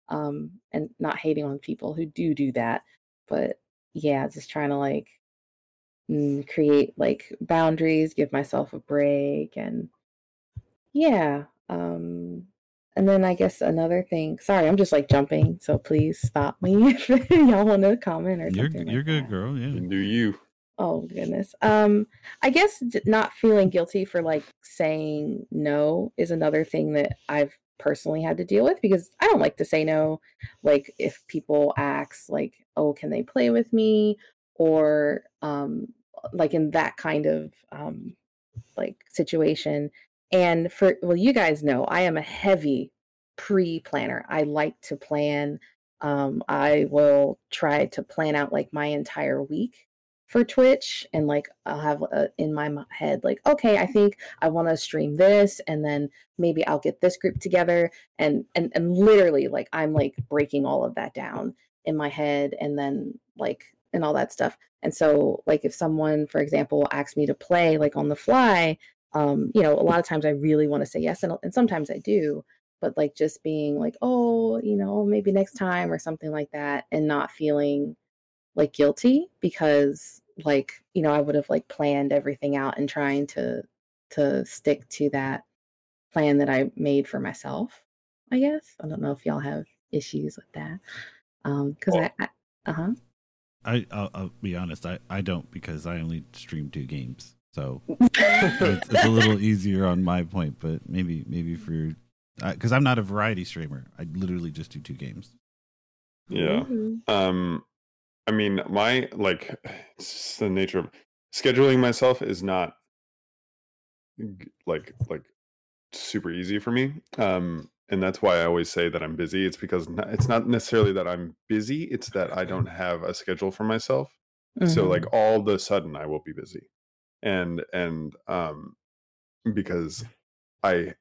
um, and not hating on people who do do that, but yeah, just trying to like mm, create like boundaries, give myself a break, and yeah. Um, and then I guess another thing. Sorry, I'm just like jumping, so please stop me if y'all want to comment or You're something. you're like good, that. girl. Yeah. And do you? Oh goodness. Um, I guess not feeling guilty for like saying no is another thing that I've personally had to deal with because I don't like to say no. Like if people ask, like, "Oh, can they play with me?" or um, like in that kind of um, like situation. And for well, you guys know I am a heavy pre-planner. I like to plan. Um, I will try to plan out like my entire week for Twitch, and like I'll have uh, in my head like, okay, I think I want to stream this, and then maybe I'll get this group together, and and and literally like I'm like breaking all of that down in my head, and then like and all that stuff. And so like if someone, for example, asks me to play like on the fly, um, you know, a lot of times I really want to say yes, and and sometimes I do, but like just being like, oh, you know, maybe next time or something like that, and not feeling like guilty because like you know I would have like planned everything out and trying to to stick to that plan that I made for myself. I guess I don't know if y'all have issues with that um because Well- I, I uh huh I I'll, I'll be honest. I I don't because I only stream two games, so it's, it's a little easier on my point. But maybe maybe for because I'm not a variety streamer. I literally just do two games. Yeah. Mhm. Um, I mean, my like, it's the nature of scheduling myself is not like like super easy for me. Um, and that's why I always say that I'm busy. It's because n- it's not necessarily that I'm busy; it's that I don't have a schedule for myself. So Mhm. like all of a sudden, I will be busy, and and um, because I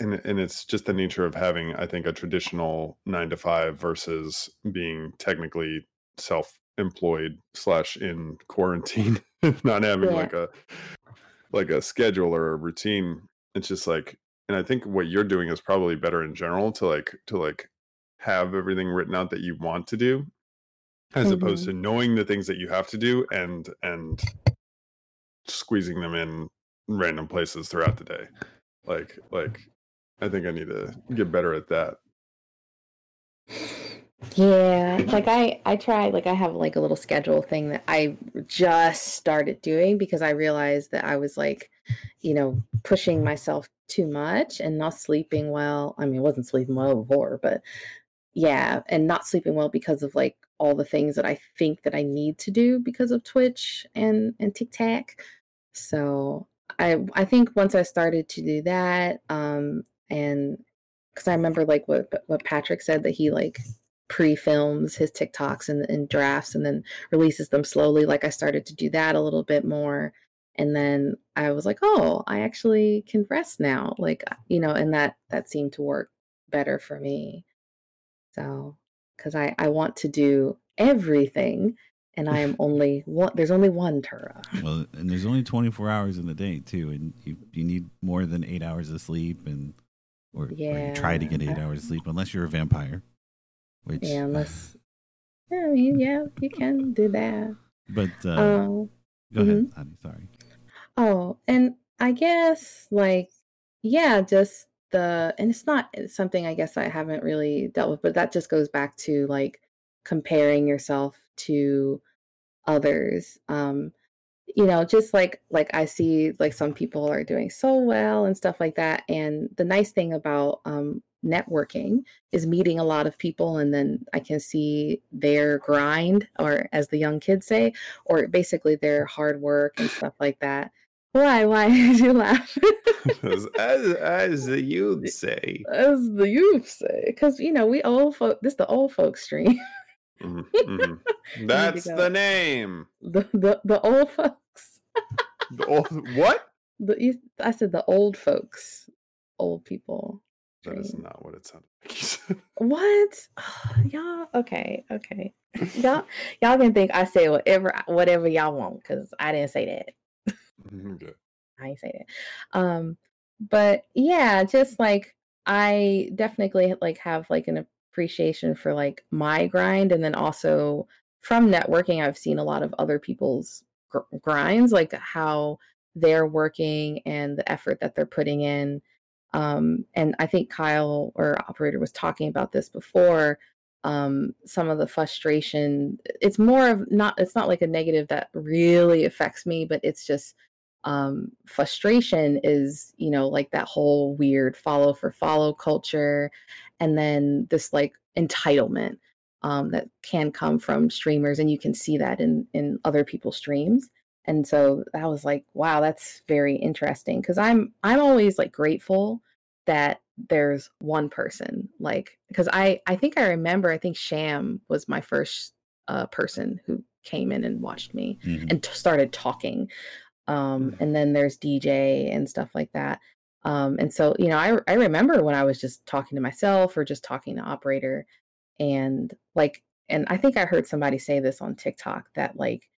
and and it's just the nature of having i think a traditional nine to five versus being technically self-employed slash in quarantine not having Yeah. like a like a schedule or a routine. It's just like and i think what you're doing is probably better in general to like to like have everything written out that you want to do as opposed mm-hmm. to knowing the things that you have to do and and squeezing them in random places throughout the day. Like like i think i need to get better at that Yeah, like I I try like I have like a little schedule thing that I just started doing because I realized that I was like, you know, pushing myself too much and not sleeping well. I mean, I wasn't sleeping well before, but yeah, and not sleeping well because of like all the things that I think that I need to do because of Twitch and and TikTok. So I I think once I started to do that, um, and because I remember like what what Patrick said that he like pre-films his TikToks and, and drafts and then releases them slowly. Like I started to do that a little bit more. And then I was like, oh, I actually can rest now. Like, uh, you know, and that that seemed to work better for me. So because I, I want to do everything and I am only one there's only one Tura. Well, and there's only 24 hours in the day too, and you you need more than eight hours of sleep, and or, or you try to get eight hours of sleep unless you're a vampire. Which, Yeah, unless yeah, I mean, yeah, you can do that. but uh, Um go ahead, honey. Sorry. Oh, and I guess like yeah, just the and it's not something I guess I haven't really dealt with, but that just goes back to like comparing yourself to others. Um you know just like like i see like some people are doing so well and stuff like that and the nice thing about um networking is meeting a lot of people and then i can see their grind or as the young kids say or basically their hard work and stuff like that why why did you laugh as, as, the you'd say. as the youth say because you know we old folk this is the old folks stream Mhm, mhm. That's the name. the the, the old folks The old, what? the i said the old folks old people That is not what it sounded like. What? y'all okay, okay. Y'all y'all can think I say whatever whatever y'all want because I didn't say that. Okay. I ain't say that. Um, but yeah, just like I definitely like have like an appreciation for like my grind, and then also from networking, I've seen a lot of other people's gr- grinds, like how they're working and the effort that they're putting in. Um, and I think Kyle or operator was talking about this before. Um, some of the frustration. It's more of not. It's not like a negative that really affects me, but it's just um frustration is you know like that whole weird follow for follow culture and then this like entitlement um that can come from streamers and you can see that in in other people's streams and so that was like wow that's very interesting because i'm i'm always like grateful that there's one person like because i i think i remember i think sham was my first uh person who came in and watched me Mhm. and t- started talking um and then there's dj and stuff like that um and so you know I, I remember when i was just talking to myself or just talking to operator and like and i think i heard somebody say this on tiktok that like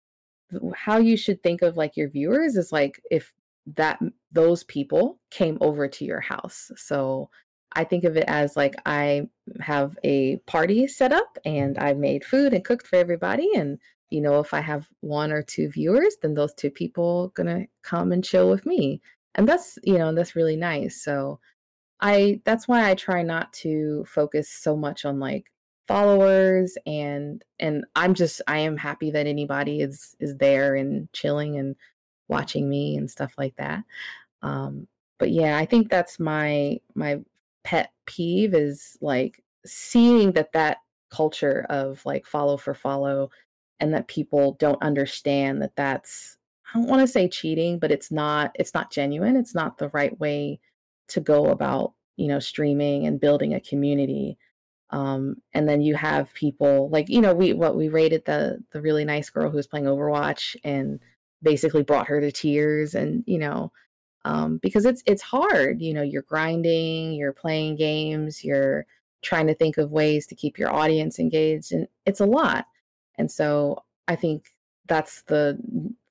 how you should think of like your viewers is like if that those people came over to your house. So i think of it as like i have a party set up and i made food and cooked for everybody and you know if i have one or two viewers then those two people gonna come and chill with me. And that's you know that's really nice. So i that's why i try not to focus so much on like followers and and i'm just i am happy that anybody is is there and chilling and watching me and stuff like that. Um but yeah i think that's my my pet peeve is like seeing that that culture of like follow for follow and that people don't understand that that's i don't want to say cheating but it's not it's not genuine. It's not the right way to go about you know streaming and building a community um and then you have people like you know we what we rated the the really nice girl who was playing overwatch and basically brought her to tears and you know um because it's it's hard you know you're grinding you're playing games you're trying to think of ways to keep your audience engaged and it's a lot. And so i think that's the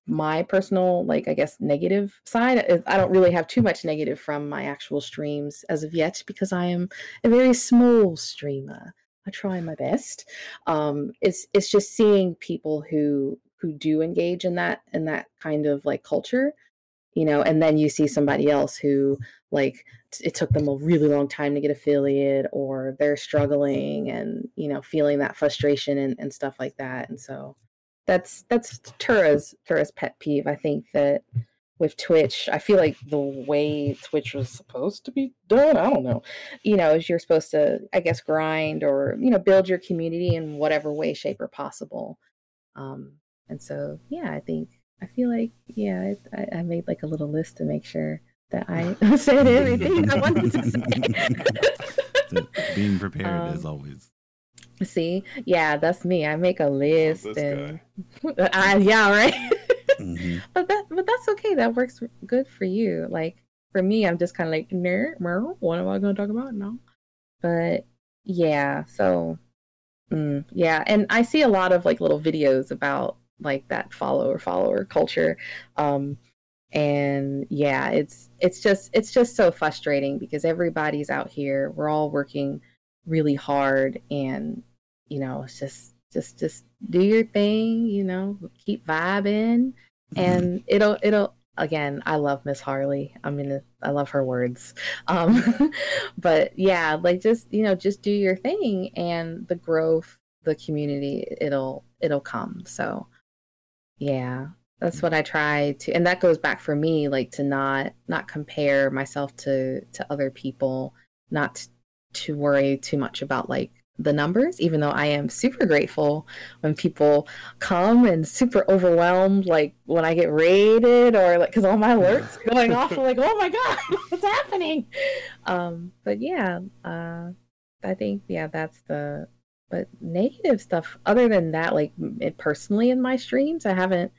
my personal like i guess negative side I- don't really have too much negative from my actual streams as of yet because i am a very small streamer. I try my best. Um it's it's just seeing people who who do engage in that in that kind of like culture you know and then you see somebody else who like it took them a really long time to get affiliate or they're struggling and you know feeling that frustration and, and stuff like that. And so that's that's Tura's Tura's pet peeve. I think that with Twitch, I feel like the way Twitch was supposed to be done, I don't know. You know, is you're supposed to, I guess, grind or you know build your community in whatever way, shape, or possible. Um, and so, yeah, I think I feel like yeah, I, I- I made like a little list to make sure that I said everything I wanted to say. Being prepared as Um, always. See, yeah, that's me. I make a list this and I, yeah, right. Mhm. but that but that's okay. That works good for you. Like for me, I'm just kind of like, nerd, what am I going to talk about? No, but yeah. So mm, yeah, and I see a lot of like little videos about like that follower follower culture, um, and yeah, it's it's just it's just so frustrating because everybody's out here. We're all working really hard, and you know, it's just just just do your thing. You know, keep vibing. And it'll it'll again i love miss harley. I mean i love her words. Um but yeah like just you know just do your thing and the growth the community it'll it'll come. So yeah that's what I try to, and that goes back for me, like to not not compare myself to to other people, not to worry too much about like the numbers, even though I am super grateful when people come and super overwhelmed, like when I get raided or like because all my alerts going off, I'm like, oh my god, what's happening? Um, but yeah, uh, I think yeah, that's the but negative stuff. Other than that, like it personally in my streams, I haven't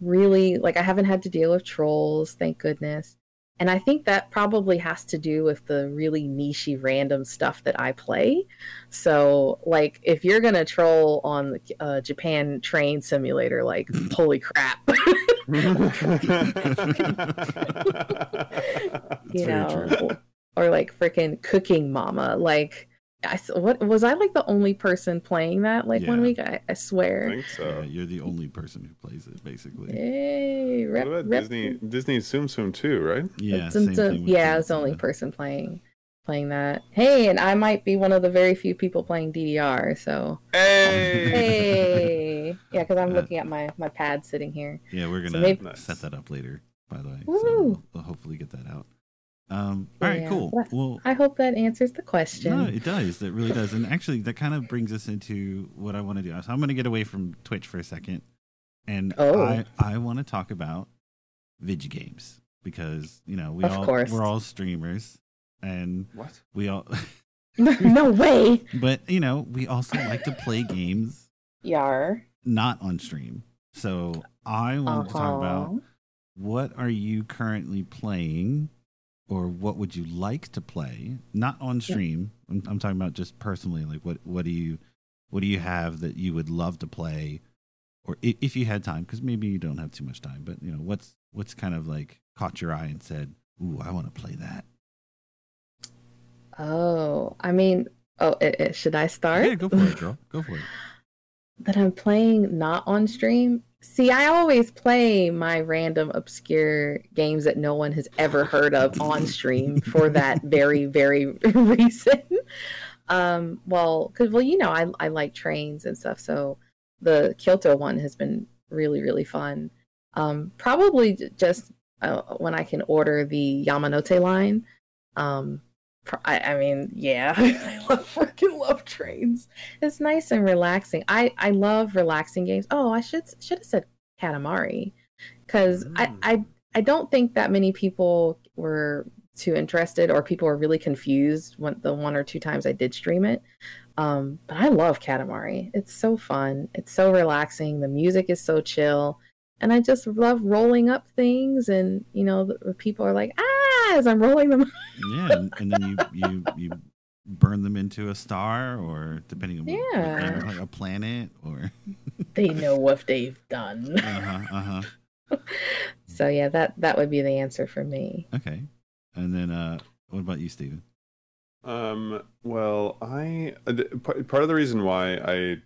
really like I haven't had to deal with trolls, thank goodness. And I think that probably has to do with the really nichey random stuff that I play. So, like, if you're gonna troll on uh, Japan Train Simulator, like, holy crap, you know, true. or, or like freaking Cooking Mama, like. I, s- what was I like the only person playing that like one week? I, I I swear. think so. Yeah, you're the only person who plays it, basically. Hey, rep, what about rep- Disney? Disney Tsum Tsum too, right? Yeah, Dun, same dun. thing with yeah, I was the only person playing playing that. Hey, and I might be one of the very few people playing DDR. So Hey. hey, yeah, because I'm Uh, looking at my my pad sitting here. Yeah, we're gonna maybe- set that up later. By the way, so we'll, we'll hopefully get that out. Um, all right, Yeah. cool. Well, Well, I hope that answers the question. no, it does. It really does. And actually, that kind of brings us into what I want to do. So I'm going to get away from Twitch for a second, and Oh. I I want to talk about video games because you know we Of all course. we're all streamers, and What? we all. no way, but you know, we also like to play games Yar. not on stream. So I want to talk about Uh-huh. what are you currently playing or what would you like to play not on stream I'm, I'm talking about just personally like what what do you what do you have that you would love to play or if, if you had time because maybe you don't have too much time but you know what's what's kind of like caught your eye and said ooh i want to play that Oh, I mean, oh, it, it- should I start? yeah go for it girl go for it that I'm playing not on stream. See, I always play my random obscure games that no one has ever heard of on stream for that very, very reason. Um, well, because well, you know, I I like trains and stuff, so the Kyoto one has been really, really fun. Um, probably just uh, when I can order the Yamanote line. Um, I, I mean, yeah, I love freaking love trains it's nice and relaxing. I I love relaxing games. Oh, I should should have said Katamari because I, Mm. I I don't think that many people were too interested or people were really confused when the one or two times I did stream it. Um, but I love Katamari. It's so fun. It's so relaxing. The music is so chill. And I just love rolling up things, and you know, the, people are like, "Ah!" as I'm rolling them. yeah and, and then you you you burn them into a star or depending on what- what Yeah. kind like a planet or they know what they've done. uh-huh uh-huh So yeah, that that would be the answer for me. Okay. And then uh what about you, Steven? Um. Well, I uh, th- part of the reason why I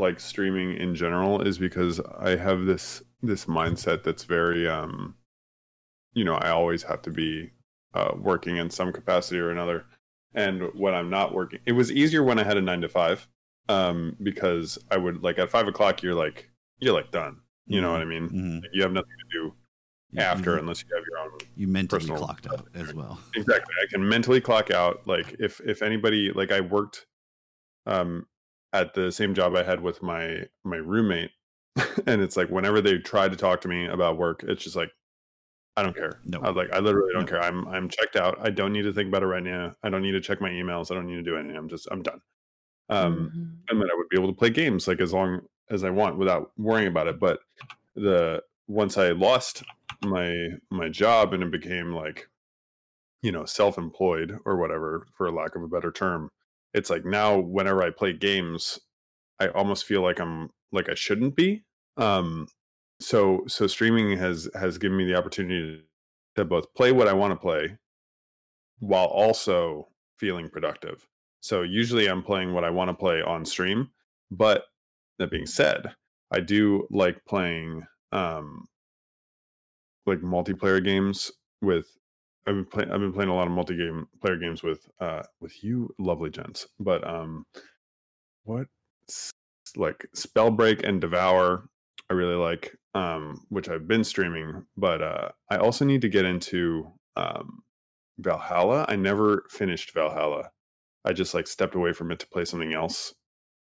like streaming in general is because I have this this mindset that's very um, you know, I always have to be uh, working in some capacity or another, and when I'm not working, it was easier when I had a nine to five, um, because I would like at five o'clock you're like you're like done, you know what I mean? Mhm. You have nothing to do You- after you, unless you have your own you mentally clocked out as well. exactly i can mentally clock out like if if anybody like i worked um at the same job i had with my my roommate and it's like whenever they try to talk to me about work it's just like i don't care No. i like i literally don't No. care i'm i'm checked out i don't need to think about it right now i don't need to check my emails i don't need to do anything i'm just i'm done um Mhm. and then I would be able to play games like as long as I want without worrying about it. But the once I lost my my job and it became like, you know, self-employed or whatever, for lack of a better term, it's like now whenever I play games, I almost feel like I'm like I shouldn't be. Um so so streaming has has given me the opportunity to both play what I want to play while also feeling productive. So usually I'm playing what I want to play on stream, but that being said, I do like playing um like multiplayer games with I've been playing I've been playing a lot of multi game player games with uh with you lovely gents. But um what like Spellbreak and Devour I really like. um, which I've been streaming, but uh, I also need to get into um, Valhalla. I never finished Valhalla. I just like stepped away from it to play something else.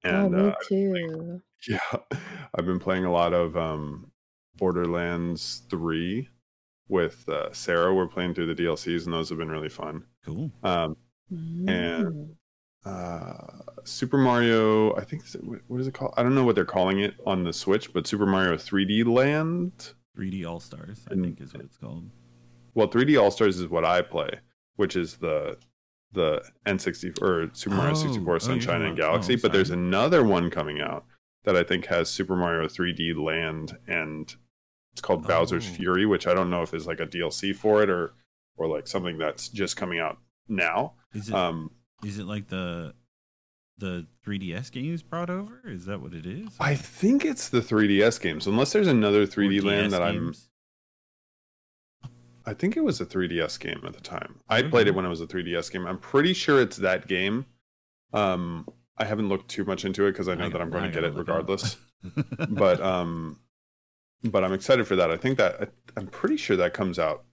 And oh, me uh, too. yeah, I've been playing a lot of um, Borderlands 3 with uh, Sarah. We're playing through the DLCs, and those have been really fun. Cool. Um, Mm. and- uh, Super Mario, I think, what what is it called? I don't know what they're calling it on the Switch, but Super Mario 3D Land. 3D All Stars, I And- think is what it's called. Well, 3D All Stars is what I play, which is the the N60 or Super Mario Oh, 64 oh, Sunshine talking and Galaxy. oh, but there's another one coming out that I think has Super Mario 3D Land and it's called Bowser's Oh. Fury, which I don't know if is like a DLC for it or or like something that's just coming out now. Is it Um, is it like the the 3DS games brought over? Is that what it is? I think it's the 3DS games, unless there's another 3D Land that I'm. I think it was a 3DS game at the time. I played it when it was a 3DS game. I'm pretty sure it's that game. Um, I haven't looked too much into it because I know I that I'm going I to get it regardless. but um, but I'm excited for that. I think that I'm pretty sure that comes out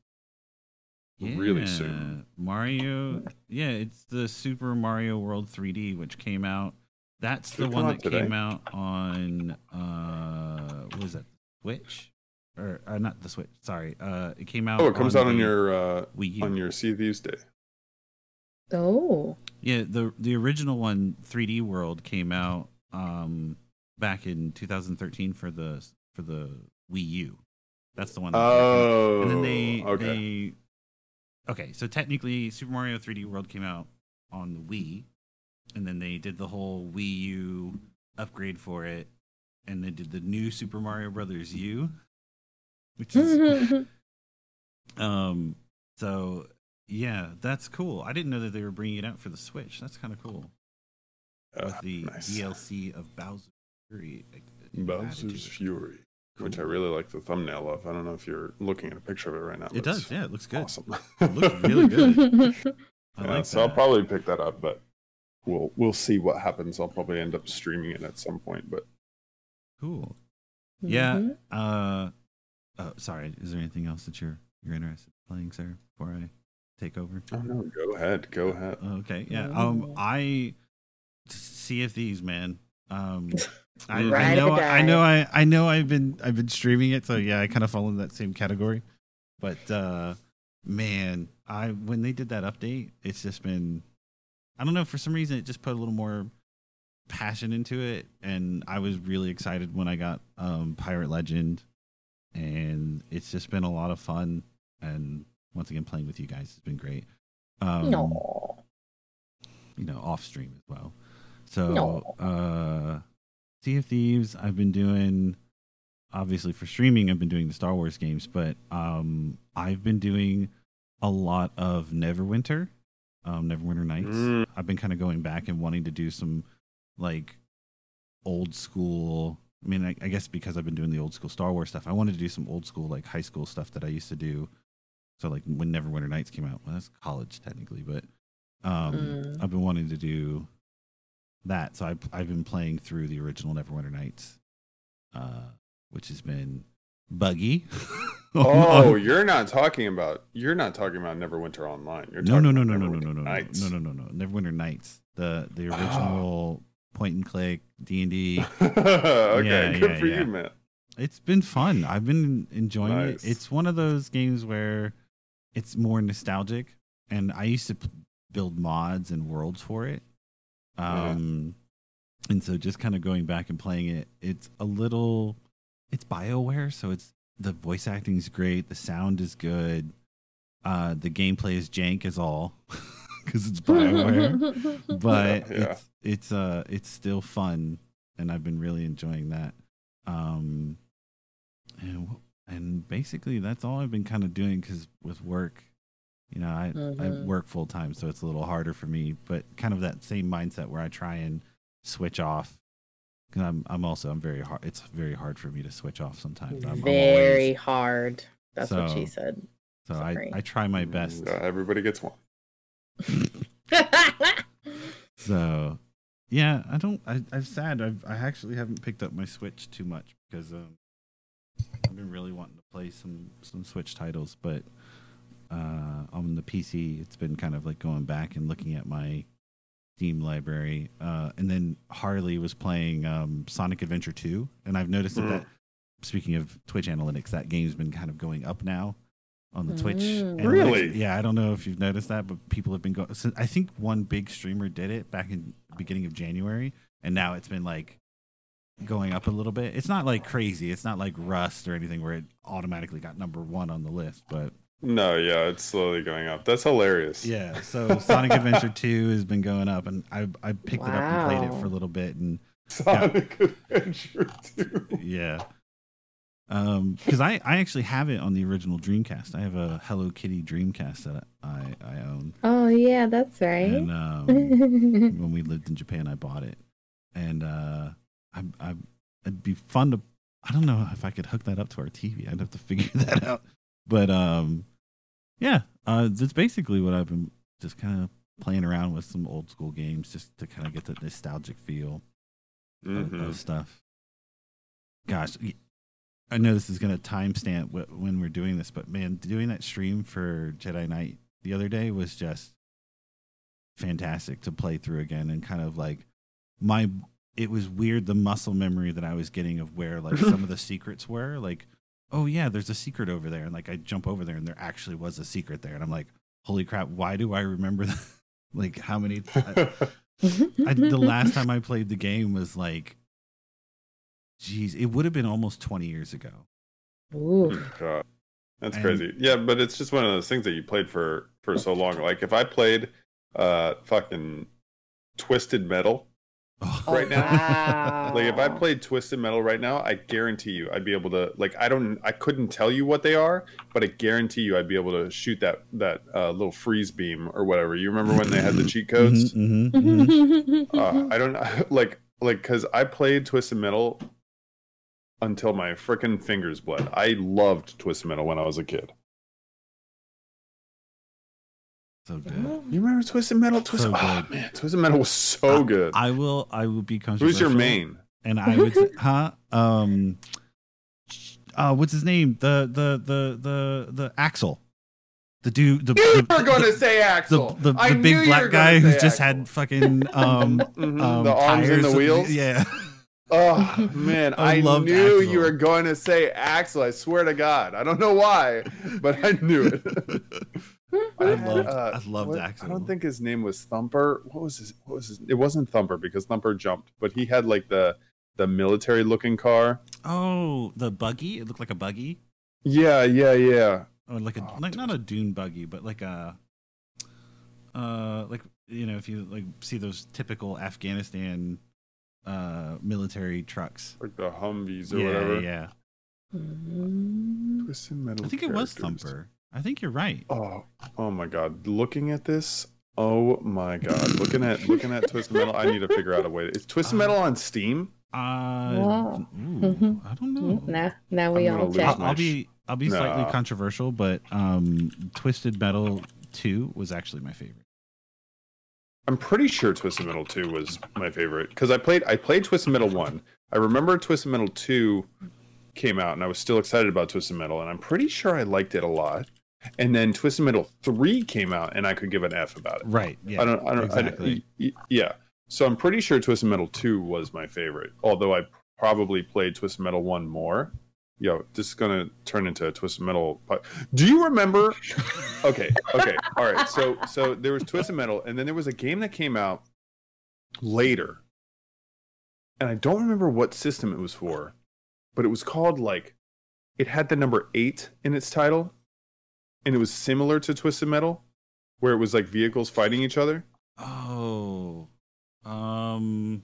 really soon. Mario, yeah, it's the Super Mario World 3D, which came out. That's the one out that came out on uh, what was that? Switch, or uh, not the Switch? Sorry, uh, it came out. Oh, it comes out on the your uh, Wii U. on your Sea of Thieves day. Oh. Yeah, the the original one, 3D World, came out um back in 2013 for the for the Wii U. That's the one. that- Oh, and then they okay. they okay. So technically, Super Mario 3D World came out on the Wii, and then they did the whole Wii U upgrade for it, and they did the new Super Mario Brothers U, which is um. So yeah, that's cool. I didn't know that they were bringing it out for the Switch. That's kind of cool Uh, with the nice. DLC of Bowser Fury. like, Bowser's. Fury, which I really like the thumbnail of. I don't know if you're looking at a picture of it right now. It does. Yeah, it looks good. Awesome. It looks really good. I Yeah, like so I'll probably pick that up, but we'll we'll see what happens. I'll probably end up streaming it at some point, but Cool. Yeah. Mhm. Uh, oh, sorry. Is there anything else that you're you're interested in playing, sir? Before I take over. oh no, go ahead, go ahead. Okay. Yeah. Um, I see if these man. Um, I, I know. I know. I I know. I've been I've been streaming it, so yeah, I kind of fall in that same category. But uh, man, I when they did that update, it's just been. I don't know. For some reason, it just put a little more passion into it, and I was really excited when I got um, Pirate Legend, and it's just been a lot of fun. And once again, playing with you guys has been great. Um, No. you know, off stream as well. So, No. uh, Sea of Thieves, I've been doing, obviously for streaming, I've been doing the Star Wars games, but um, I've been doing a lot of Neverwinter, um, Neverwinter Nights. Mm. I've been kind of going back and wanting to do some like old school. I mean, I, I guess because I've been doing the old school Star Wars stuff, I wanted to do some old school like high school stuff that I used to do. So like when Neverwinter Nights came out, well, that's college technically, but um, Mm. I've been wanting to do that. So I've I've been playing through the original Neverwinter Nights, uh, which has been buggy. Oh, you're not talking about you're not talking about Neverwinter Online. You're no, no, no, no, no, no, no, no, Nights. no, no, no, no, Neverwinter Nights, the the Oh. original point and click D and D. okay, Yeah, good yeah, for yeah. you, man. It's been fun. I've been enjoying Nice. it. It's one of those games where it's more nostalgic, and I used to p- build mods and worlds for it. Yeah. Um, and so just kind of going back and playing it, it's a little, it's Bioware, so it's the voice acting is great, the sound is good, uh, the gameplay is jank as all because it's Bioware but Yeah, yeah. it's it's uh it's still fun and i've been really enjoying that um and and basically that's all i've been kind of doing because with work you know i i Mhm. work full time so it's a little harder for me but kind of that same mindset where i try and switch off because i'm i'm also i'm very hard it's very hard for me to switch off sometimes I'm, I'm Very always, hard. That's what she said. so I, sorry. I try my best Yeah, everybody gets one. So, yeah, I don't. I, I'm sad. I've I actually haven't picked up my Switch too much because um, I've been really wanting to play some some Switch titles, but uh, on the PC, it's been kind of like going back and looking at my Steam library. Uh, and then Harley was playing um, Sonic Adventure 2, and I've noticed that, Mm. that speaking of Twitch analytics, that game's been kind of going up now on the Twitch. Mm. analytics. Really? Yeah, I don't know if you've noticed that, but people have been going. I think one big streamer did it back in the beginning of January, and now it's been like going up a little bit. It's not like crazy. It's not like Rust or anything where it automatically got number one on the list, but No, yeah, it's slowly going up. That's hilarious. yeah. So Sonic Adventure Two has been going up, and I I picked it up and played it for a little bit, and Sonic Adventure 2. yeah. Um, because I I actually have it on the original Dreamcast. I have a Hello Kitty Dreamcast that I I own, Oh yeah, that's right. and um, when we lived in Japan, I bought it, and uh, I, I it'd be fun to. I don't know if I could hook that up to our TV. I'd have to figure that out. But um, yeah, uh, that's basically what I've been just kind of playing around with some old school games, just to kind of get the nostalgic feel of, Mhm. of stuff. Gosh, I know this is going to timestamp wh- when we're doing this, but man, doing that stream for Jedi Knight the other day was just fantastic to play through again and kind of like my it was weird the muscle memory that I was getting of where like some of the secrets were like oh yeah there's a secret over there and like I jump over there and there actually was a secret there and I'm like holy crap why do I remember that like how many I, I, the last time I played the game was like geez it would have been almost 20 years ago Ooh. God, that's And- crazy. Yeah, but it's just one of those things that you played for for so long. Like if I played uh fucking Twisted Metal oh, right now, Wow. like if I played Twisted Metal right now, I guarantee you I'd be able to like I don't I couldn't tell you what they are, but I guarantee you I'd be able to shoot that that uh, little freeze beam or whatever. You remember when they had the cheat codes? Mhm, mhm, mhm. uh, I don't like like because I played Twisted Metal until my freaking fingers bled. I loved Twisted Metal when I was a kid. So good You remember Twisted Metal? Twisted, So oh man, Twisted Metal was so good. I will I will be conscious. Who's your main? and I would say, huh? Um, uh, what's his name? The the the the the Axel, the dude. The, You the, were going to say Axel. the, I the knew big black guy who just Axel. had fucking um, Mhm, um the arms and the wheels. Yeah, Oh man, I I, knew Axel. you were going to say Axel. I swear to God, I don't know why, but I knew it. I had, loved uh, I loved what- Axel. I don't think his name was Thumper. What was his? What was his? It wasn't Thumper because Thumper jumped, but he had like the the military looking car. Oh, the buggy. It looked like a buggy, Yeah, yeah, yeah. or like a Oh, like not a dune buggy, but like a uh like you know if you like see those typical Afghanistan uh military trucks. Like the Humvees or yeah, whatever. yeah. Mm. Twisted Metal. I think it was. Thumper. I think you're right. Oh, oh my God! Looking at this, oh my God! Looking at looking at Twisted Metal, I need to figure out a way. Is Twisted Uh, Metal on Steam? Uh, Wow. ooh, I don't know. Now, now we I'm all check. I'll, my I'll be I'll be slightly controversial, but um, Twisted Metal Two was actually my favorite. I'm pretty sure Twisted Metal 2 was my favorite because I played I played Twisted Metal 1. I remember Twisted Metal 2 came out and I was still excited about Twisted Metal and I'm pretty sure I liked it a lot. And then Twisted Metal 3 came out and I could give an F about it. Right. Yeah. I don't I don't I exactly. y- yeah. So I'm pretty sure Twisted Metal 2 was my favorite. Although I probably played Twisted Metal 1 more. Yo, this is gonna turn into a Twisted Metal. po- Do you remember? okay, okay, all right. So, so there was Twisted Metal, and then there was a game that came out later, and I don't remember what system it was for, but it was called like, it had the number eight in its title, and it was similar to Twisted Metal, where it was like vehicles fighting each other. Oh. Um.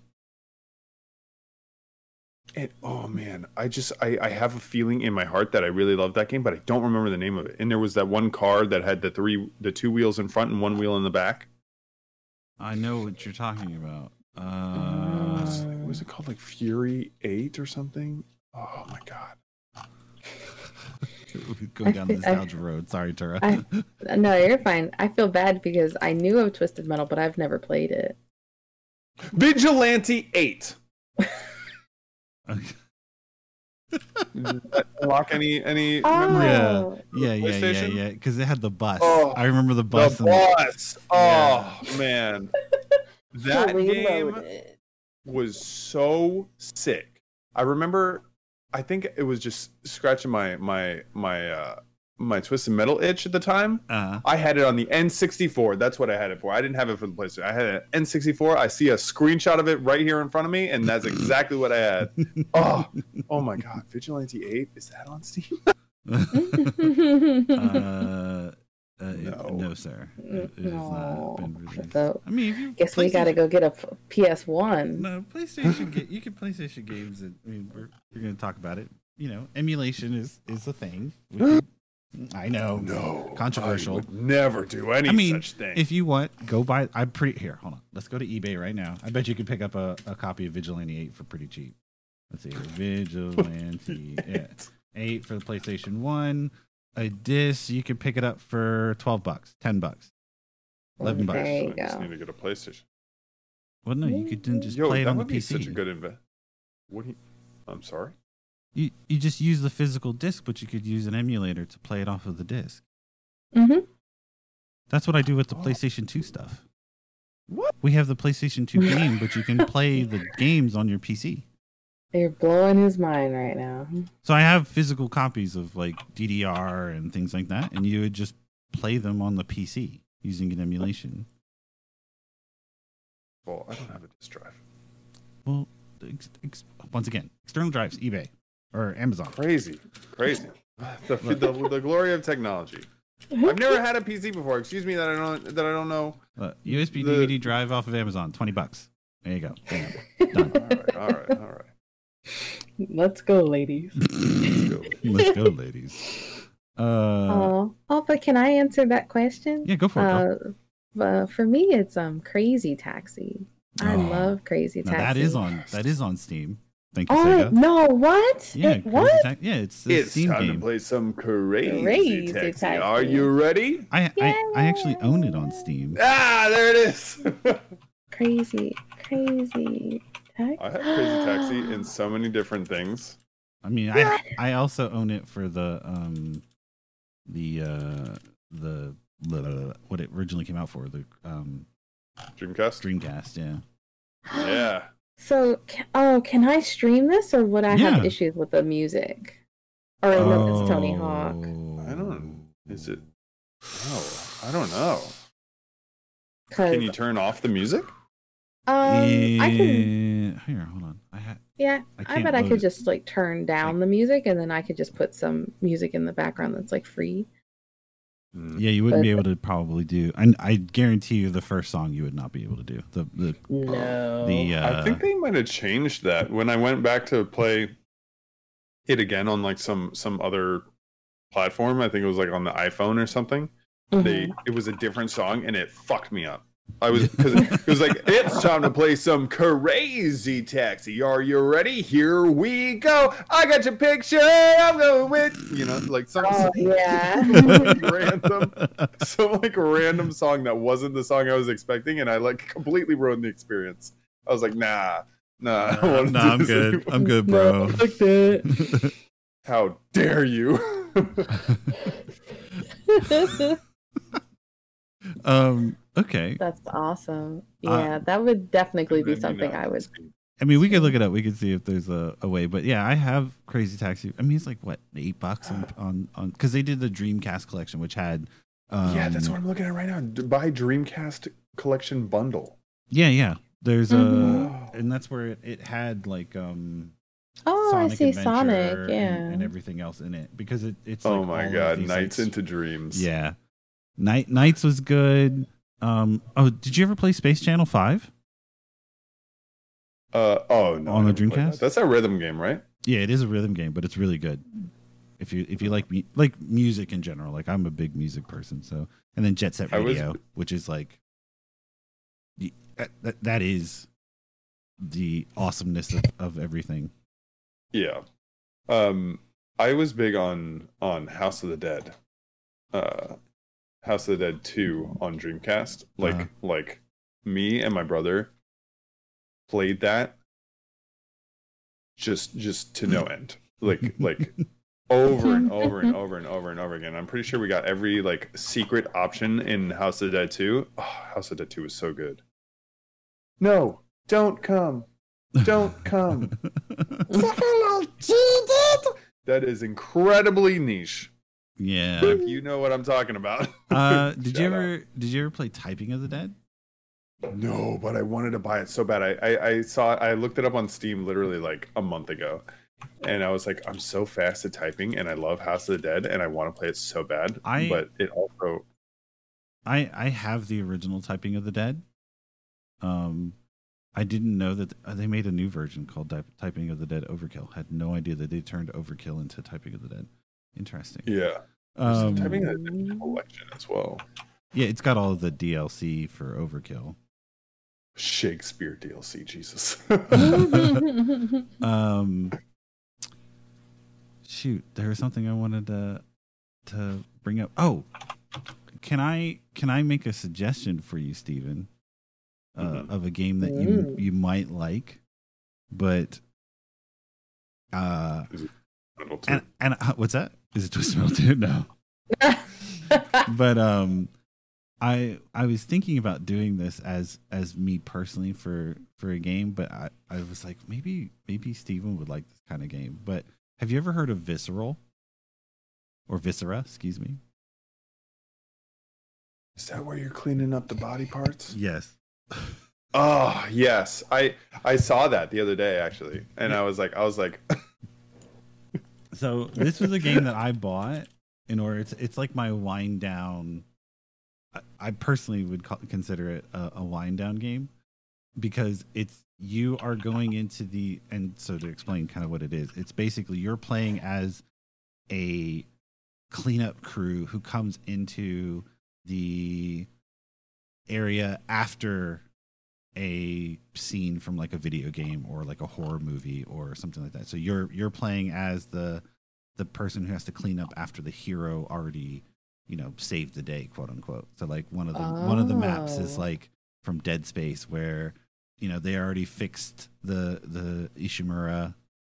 And oh man, I just I, I have a feeling in my heart that I really love that game, but I don't remember the name of it. And there was that one car that had the three the two wheels in front and one wheel in the back. I know what you're talking about. Uh. what was it called? Like Fury Eight or something? Oh my god. Going I down thi- the I- road. Sorry, Tura. I- No, you're fine. I feel bad because I knew of Twisted Metal, but I've never played it. Vigilante Eight. Unlock any any Oh, memory? Yeah. Yeah, yeah, yeah, yeah. Because it had the bus. Oh, I remember the bus. The and- boss. Oh man, that Fully game loaded. was so sick. I remember. I think it was just scratching my my my uh my twisted metal itch at the time. uh, I had it on the N64. That's what I had it for. I didn't have it for the PlayStation. I had an N64. I see a screenshot of it right here in front of me, and that's exactly what I had. Oh, oh my God! Vigilante Eight is that on Steam? uh, uh, No. no. no, sir. It, it No. not been released. So, I mean, if you Guess we gotta go get a PS One. No, PlayStation. ga- you can PlayStation games. And, I mean, we're, we're going to talk about it. You know, emulation is is a thing. We can- I know. No, Controversial. I would never do any I mean, such thing. If you want, go buy. I'm pretty here. Hold on. Let's go to eBay right now. I bet you can pick up a, a copy of Vigilante Eight for pretty cheap. Let's see. here. Vigilante yeah, Eight for the PlayStation One. A disc you can pick it up for twelve bucks, ten bucks, eleven bucks. There you I just go. need to get a PlayStation. Well, no, you could then just Yo, play it that on the would be PC. such a good invest. What? Do you, I'm sorry. you you just use the physical disc, but you could use an emulator to play it off of the disc. Mm-hmm. That's what I do with the Oh. PlayStation Two stuff. What? We have the PlayStation Two game, but you can play the games on your PC. You're blowing his mind right now. So I have physical copies of like DDR and things like that, and you would just play them on the PC using an emulation. Well, I don't have a disk drive. Well, ex- ex- once again, external drives, eBay or Amazon. Crazy, crazy. The, the, the glory of technology. I've never had a PC before. Excuse me that I don't that I don't know. Uh, USB The- DVD drive off of Amazon, twenty bucks. There you go. Bam. Done. All right, all right, all right. Let's go, ladies. Let's go. Let's go, ladies. Uh, oh, oh, but can I answer that question? yeah, go for it. girl. Uh, for me, it's um Crazy Taxi. I Oh. love Crazy Taxi. that is on that is on Steam. Thank you, Oh Sega. no! What? Yeah, It- what? Tax- yeah, it's a It's Steam time game. to play some crazy, Crazy taxi. Taxi. Are you ready? I, I I actually own it on Steam. Ah, there it is. Crazy, crazy taxi. I have Crazy Taxi in so many different things. I mean, I I also own it for the um the uh the, the what it originally came out for the um Dreamcast. Dreamcast. Yeah. Yeah. So, oh, can I stream this, or would I have issues with the music? Or unless it's Tony Hawk. I don't. Is it? Oh, I don't know. Can you turn off the music? um, I can. Yeah. Here, hold on. I had. Yeah, I I, bet I could it. just like turn down the music, and then I could just put some music in the background that's like free. Hmm. Yeah, you wouldn't But- be able to probably do. And I guarantee you, the first song you would not be able to do. The the No. the. Uh, I think they might have changed that when I went back to play it again on like some some other platform. I think it was like on the iPhone or something. Mhm. They it was a different song and it fucked me up. I was because it was like it's time to play some crazy taxi. Are you ready? Here we go. I got your picture. I'm going with you know like some, Oh some yeah. random some like random song that wasn't the song I was expecting, and I like completely ruined the experience. I was like, nah, nah, nah, don't wanna no, do I'm good. anymore. I'm good, No, bro. that. How dare you? um. Okay. That's awesome. Uh, Yeah, that would definitely be something I would. I mean, we could look it up. We could see if there's a, a way. But yeah, I have Crazy Taxi. I mean, it's like what eight bucks on on on because they did the Dreamcast collection, which had. Um, yeah, that's what I'm looking at right now. Buy Dreamcast collection bundle. Yeah, yeah. There's Mhm. a, and that's where it, it had like um. Oh, Sonic I see Adventure Sonic. and- Yeah. and, everything else in it because it, it's. oh my god, Nights like, into Dreams. Yeah, Night Nights was good. Um. Oh, did you ever play Space Channel Five? Uh oh no. On the Dreamcast? that. That's a rhythm game, right? Yeah, it is a rhythm game, but it's really good. If you if you like me like music in general, like I'm a big music person, so and then Jet Set I was- Radio, which is like that, that that is the awesomeness of, of everything. Yeah. Um I was big on on House of the Dead. Uh House of the Dead 2 on Dreamcast. Like Uh-huh. like me and my brother played that just just to no end. like like over and over and over and over and over again. I'm pretty sure we got every like secret option in House of the Dead 2. Oh, House of the Dead 2 was so good. No, don't come. Don't come. That is incredibly niche. Yeah. If you know what I'm talking about. Uh, did you ever did you ever play Typing of the Dead? No, but I wanted to buy it so bad. I, I I saw I looked it up on Steam literally like a month ago, and I was like, I'm so fast at typing, and I love House of the Dead, and I want to play it so bad. I- but it also I I have the original Typing of the Dead. Um, I didn't know that uh, they made a new version called Ty- Typing of the Dead Overkill. Had no idea that they turned Overkill into Typing of the Dead. Interesting. yeah, Um, typing of the Dead collection as well. yeah, it's got all of the DLC for Overkill. Shakespeare DLC, Jesus. Um, shoot, there was something I wanted to to bring up. Oh, can I can I make a suggestion for you, Steven, uh, Mhm. of a game that you you might like, but uh, Little too. and and uh, what's that? Is it Twisted Metal 2? No, but um. I I was thinking about doing this as as me personally for for a game, but I I was like maybe maybe Steven would like this kind of game. But have you ever heard of Visceral or Viscera? Excuse me. Is that where you're cleaning up the body parts? Yes. Oh yes, I I saw that the other day actually, and I was like, I was like, So this was a game that I bought in order. It's it's like my wind down. I, I personally would consider it a, a wind down game because it's you are going into the and so to explain kind of what it is. It's basically you're playing as a cleanup crew who comes into the area after a scene from like a video game or like a horror movie or something like that. So you're you're playing as the the person who has to clean up after the hero already, you know, saved the day, quote unquote. So like one of the one of the maps is Oh. like from Dead Space where you know they already fixed the the Ishimura.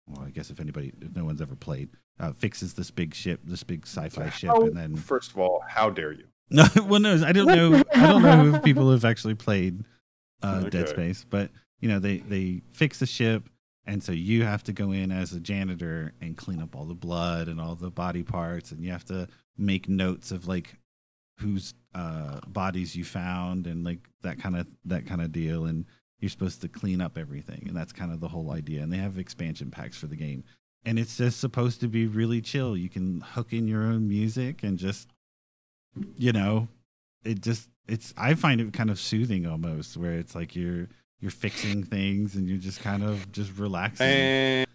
Well, I guess if anybody, if no one's ever played, uh, fixes this big ship, this big sci-fi ship, how- and then first of all, how dare you? no, well, no, I don't know. I don't know if people have actually played uh, Dead Space, but you know, they they fix the ship, and so you have to go in as a janitor and clean up all the blood and all the body parts, and you have to make notes of like whose uh, bodies you found and like that kind of that kind of deal, and you're supposed to clean up everything, and that's kind of the whole idea. And they have expansion packs for the game, and it's just supposed to be really chill. You can hook in your own music and just you know, it just it's I find it kind of soothing almost where it's like you're you're fixing things and you're just kind of just relaxing.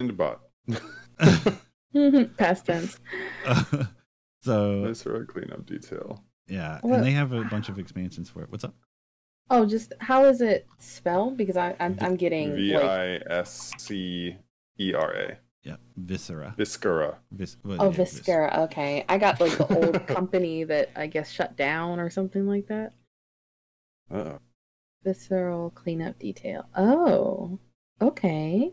And bot. Past tense. so Nice for cleanup detail. yeah, Well- and they have a bunch of expansions for it. What's up? Oh, just how is it spelled? Because I, I'm, I'm getting V I S C R A. like, I S C E R A. Yeah, Viscera. Viscera. Vis- well, oh yeah, Vis- Viscera. Okay, I got like the old company that I guess shut down or something like that. Uh-oh. Visceral cleanup detail. Oh, okay.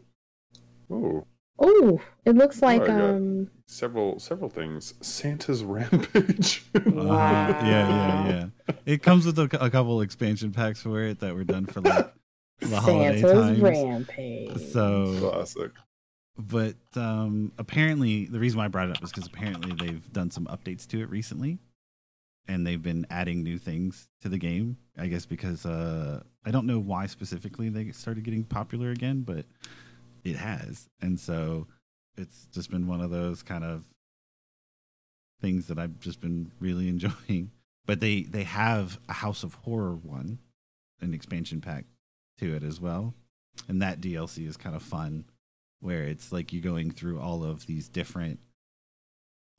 Oh, Oh, it looks like I got- um. several several things. Santa's rampage. Wow. Yeah, yeah, yeah. It comes with a, a couple expansion packs for it that were done for like the holiday Santa's times. rampage. So Classic. But um apparently the reason why i brought it up is because apparently they've done some updates to it recently. And they've been adding new things to the game i guess because uh i don't know why specifically they started getting popular again but it has. And so it's just been one of those kind of things that i've just been really enjoying. But they they have a house of horror one an expansion pack to it as well. And that dlc is kind of fun where it's like you're going through all of these different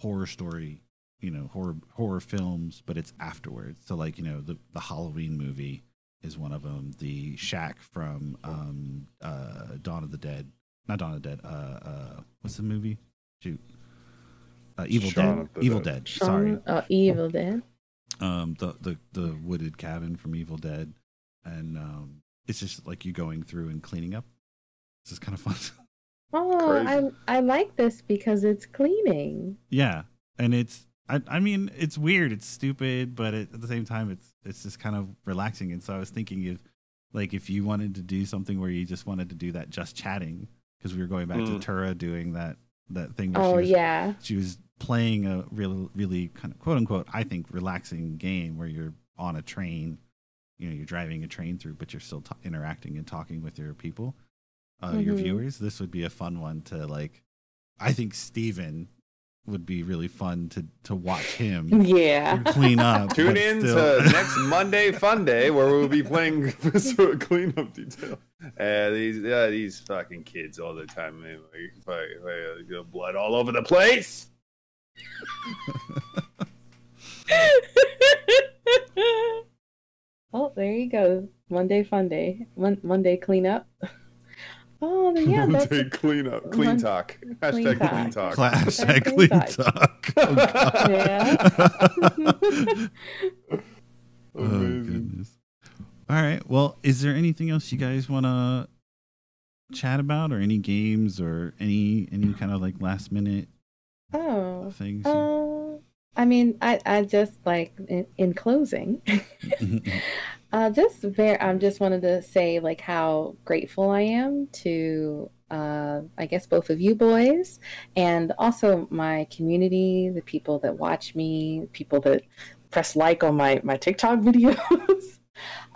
horror story you know horror horror films but it's afterwards so like you know the the halloween movie is one of them the shack from um uh dawn of the dead not dawn of the dead uh uh what's the movie shoot uh, evil Shaun dead the evil Dead. dead sorry Shaun- uh, Evil Dead. um the the the wooded cabin from Evil Dead, and um it's just like you going through and cleaning up. This is kind of fun. Oh, Crazy. I I like this because it's cleaning. Yeah, and it's I, I mean it's weird, it's stupid, but it, at the same time it's it's just kind of relaxing. And so I was thinking if like if you wanted to do something where you just wanted to do that just chatting because we were going back Mm. to Tura doing that that thing. Where Oh she was, yeah. she was playing a really really kind of quote unquote I think relaxing game where you're on a train, you know, you're driving a train through, but you're still t- interacting and talking with your people, uh, your Mhm. viewers. This would be a fun one to like. I think Steven would be really fun to to watch him Yeah. clean up. Tune in still- to next Monday Fun Day where we'll be playing sort of cleanup detail. Uh, these uh, these fucking kids all the time, man. Like, fuck, uh, blood all over the place. oh, there you go. Monday fun day. Mon- Monday cleanup. Oh, then yeah, that's Monday cleanup, clean Mon- talk. Hashtag talk. clean talk. Cla- hashtag Clean clean talk. talk. Oh, God. oh goodness. All right. Well, is there anything else you guys want to chat about, or any games, or any any kind of like last minute oh. things? Uh, I mean, I, I just like in, in closing, uh, just very, I am just wanted to say like how grateful I am to, uh, I guess both of you boys, and also my community, the people that watch me, people that press like on my my TikTok videos.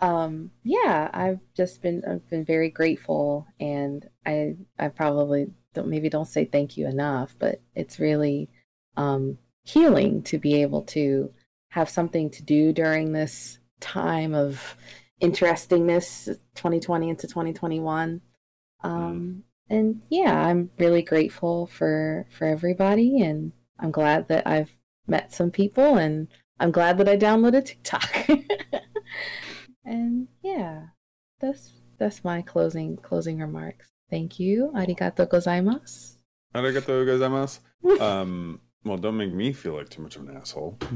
um, yeah, I've just been I've been very grateful, and I I probably don't maybe don't say thank you enough, but it's really um, healing to be able to have something to do during this time of interestingness 2020 into 2021 um, and yeah i'm really grateful for for everybody and i'm glad that i've met some people and i'm glad that i downloaded tiktok. And yeah that's that's my closing closing remarks. Thank you. Arigato gozaimasu. Arigato gozaimasu. Um, well, don't make me feel like too much of an asshole.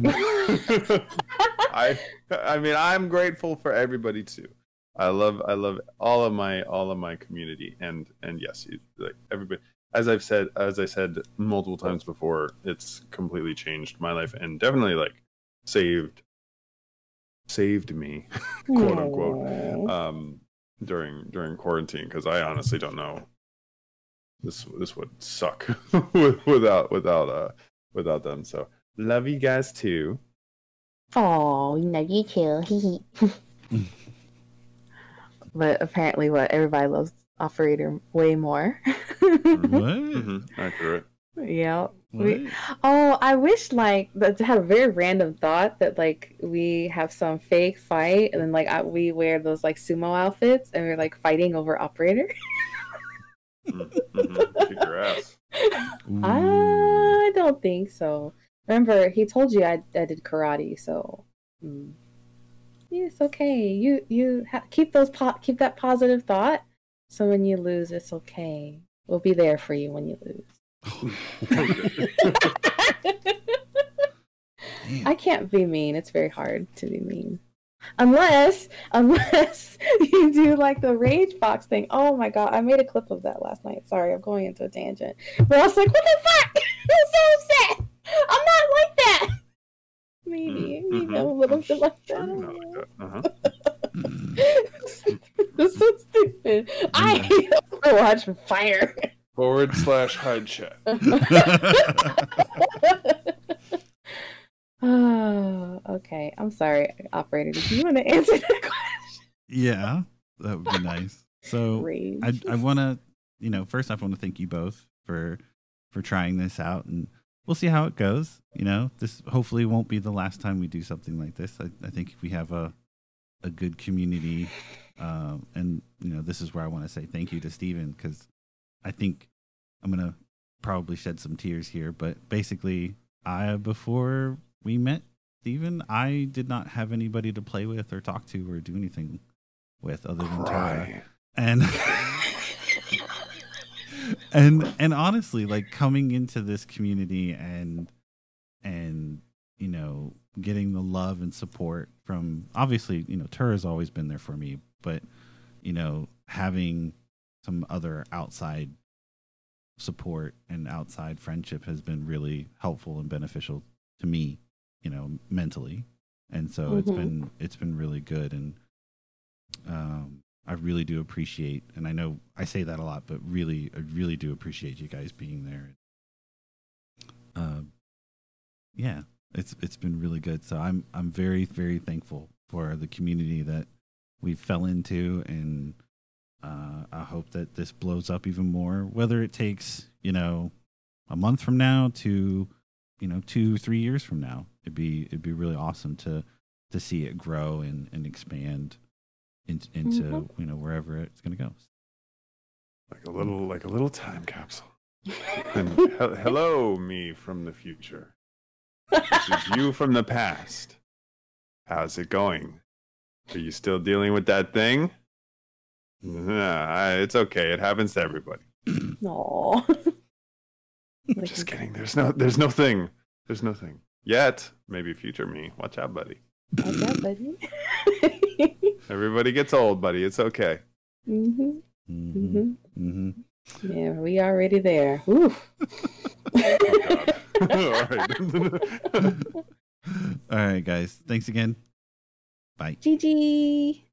I, I mean, I'm grateful for everybody too. I love, I love all of my, all of my community, and and yes, you, like everybody. As I've said, as I said multiple times before, it's completely changed my life, and definitely like saved, saved me, quote unquote, um, during during quarantine because I honestly don't know. This this would suck with- without without uh without them. So love you guys too. Oh, love you too. but apparently, what everybody loves operator way more. what? hmm Accurate. yeah. What? We, oh, I wish like that had a very random thought that like we have some fake fight and then like I, we wear those like sumo outfits and we're like fighting over operator. Mm-hmm. Kick your ass. Ooh. I don't think so. Remember, he told you I, I did karate, so mm. yeah, it's okay. You you ha- keep those po- keep that positive thought. So when you lose, it's okay. We'll be there for you when you lose. I can't be mean. It's very hard to be mean. Unless, unless you do like the rage box thing. Oh my god, I made a clip of that last night. Sorry, I'm going into a tangent. But I was like, what the fuck? I'm so upset. I'm not like that. Maybe, Mm, you mhm. know, a little I'm bit like sure that. you're like that. Uh-huh. Mm. this is so stupid. I hate Overwatch Fire. Forward slash hide chat. Oh, okay. I'm sorry, operator. Did you want to answer that question? yeah, that would be nice. So Rage. I I want to, you know, first off, I want to thank you both for for trying this out, and we'll see how it goes. You know, this hopefully won't be the last time we do something like this. I, I think we have a a good community, um, and you know, this is where I want to say thank you to Steven because I think I'm gonna probably shed some tears here, but basically, I before we met Steven, I did not have anybody to play with or talk to or do anything with other than Tura. And and and honestly like coming into this community and and you know getting the love and support from obviously you know Tura's always been there for me but you know having some other outside support and outside friendship has been really helpful and beneficial to me, you know, mentally. And so it's Mhm. been it's been really good and um I really do appreciate and I know I say that a lot, but really I really do appreciate you guys being there. Uh, yeah, it's it's been really good. So I'm I'm very very thankful for the community that we fell into and uh, I hope that this blows up even more. Whether it takes you know a month from now to you know two three years from now, it'd be it'd be really awesome to to see it grow and and expand in, into Mhm. you know wherever it's gonna go. Like a little, like a little time capsule. And he- hello, me from the future. This is you from the past. How's it going? Are you still dealing with that thing? Nah, I- it's okay. It happens to everybody. Aw. Just kidding. There's no, there's no thing. There's no thing yet. Maybe future me. Watch out, buddy. Watch out, buddy. Everybody gets old, buddy. It's okay. hmm hmm hmm hmm Yeah, we already there. Oof. Oh, All right. All right, guys. Thanks again. Bye. GG.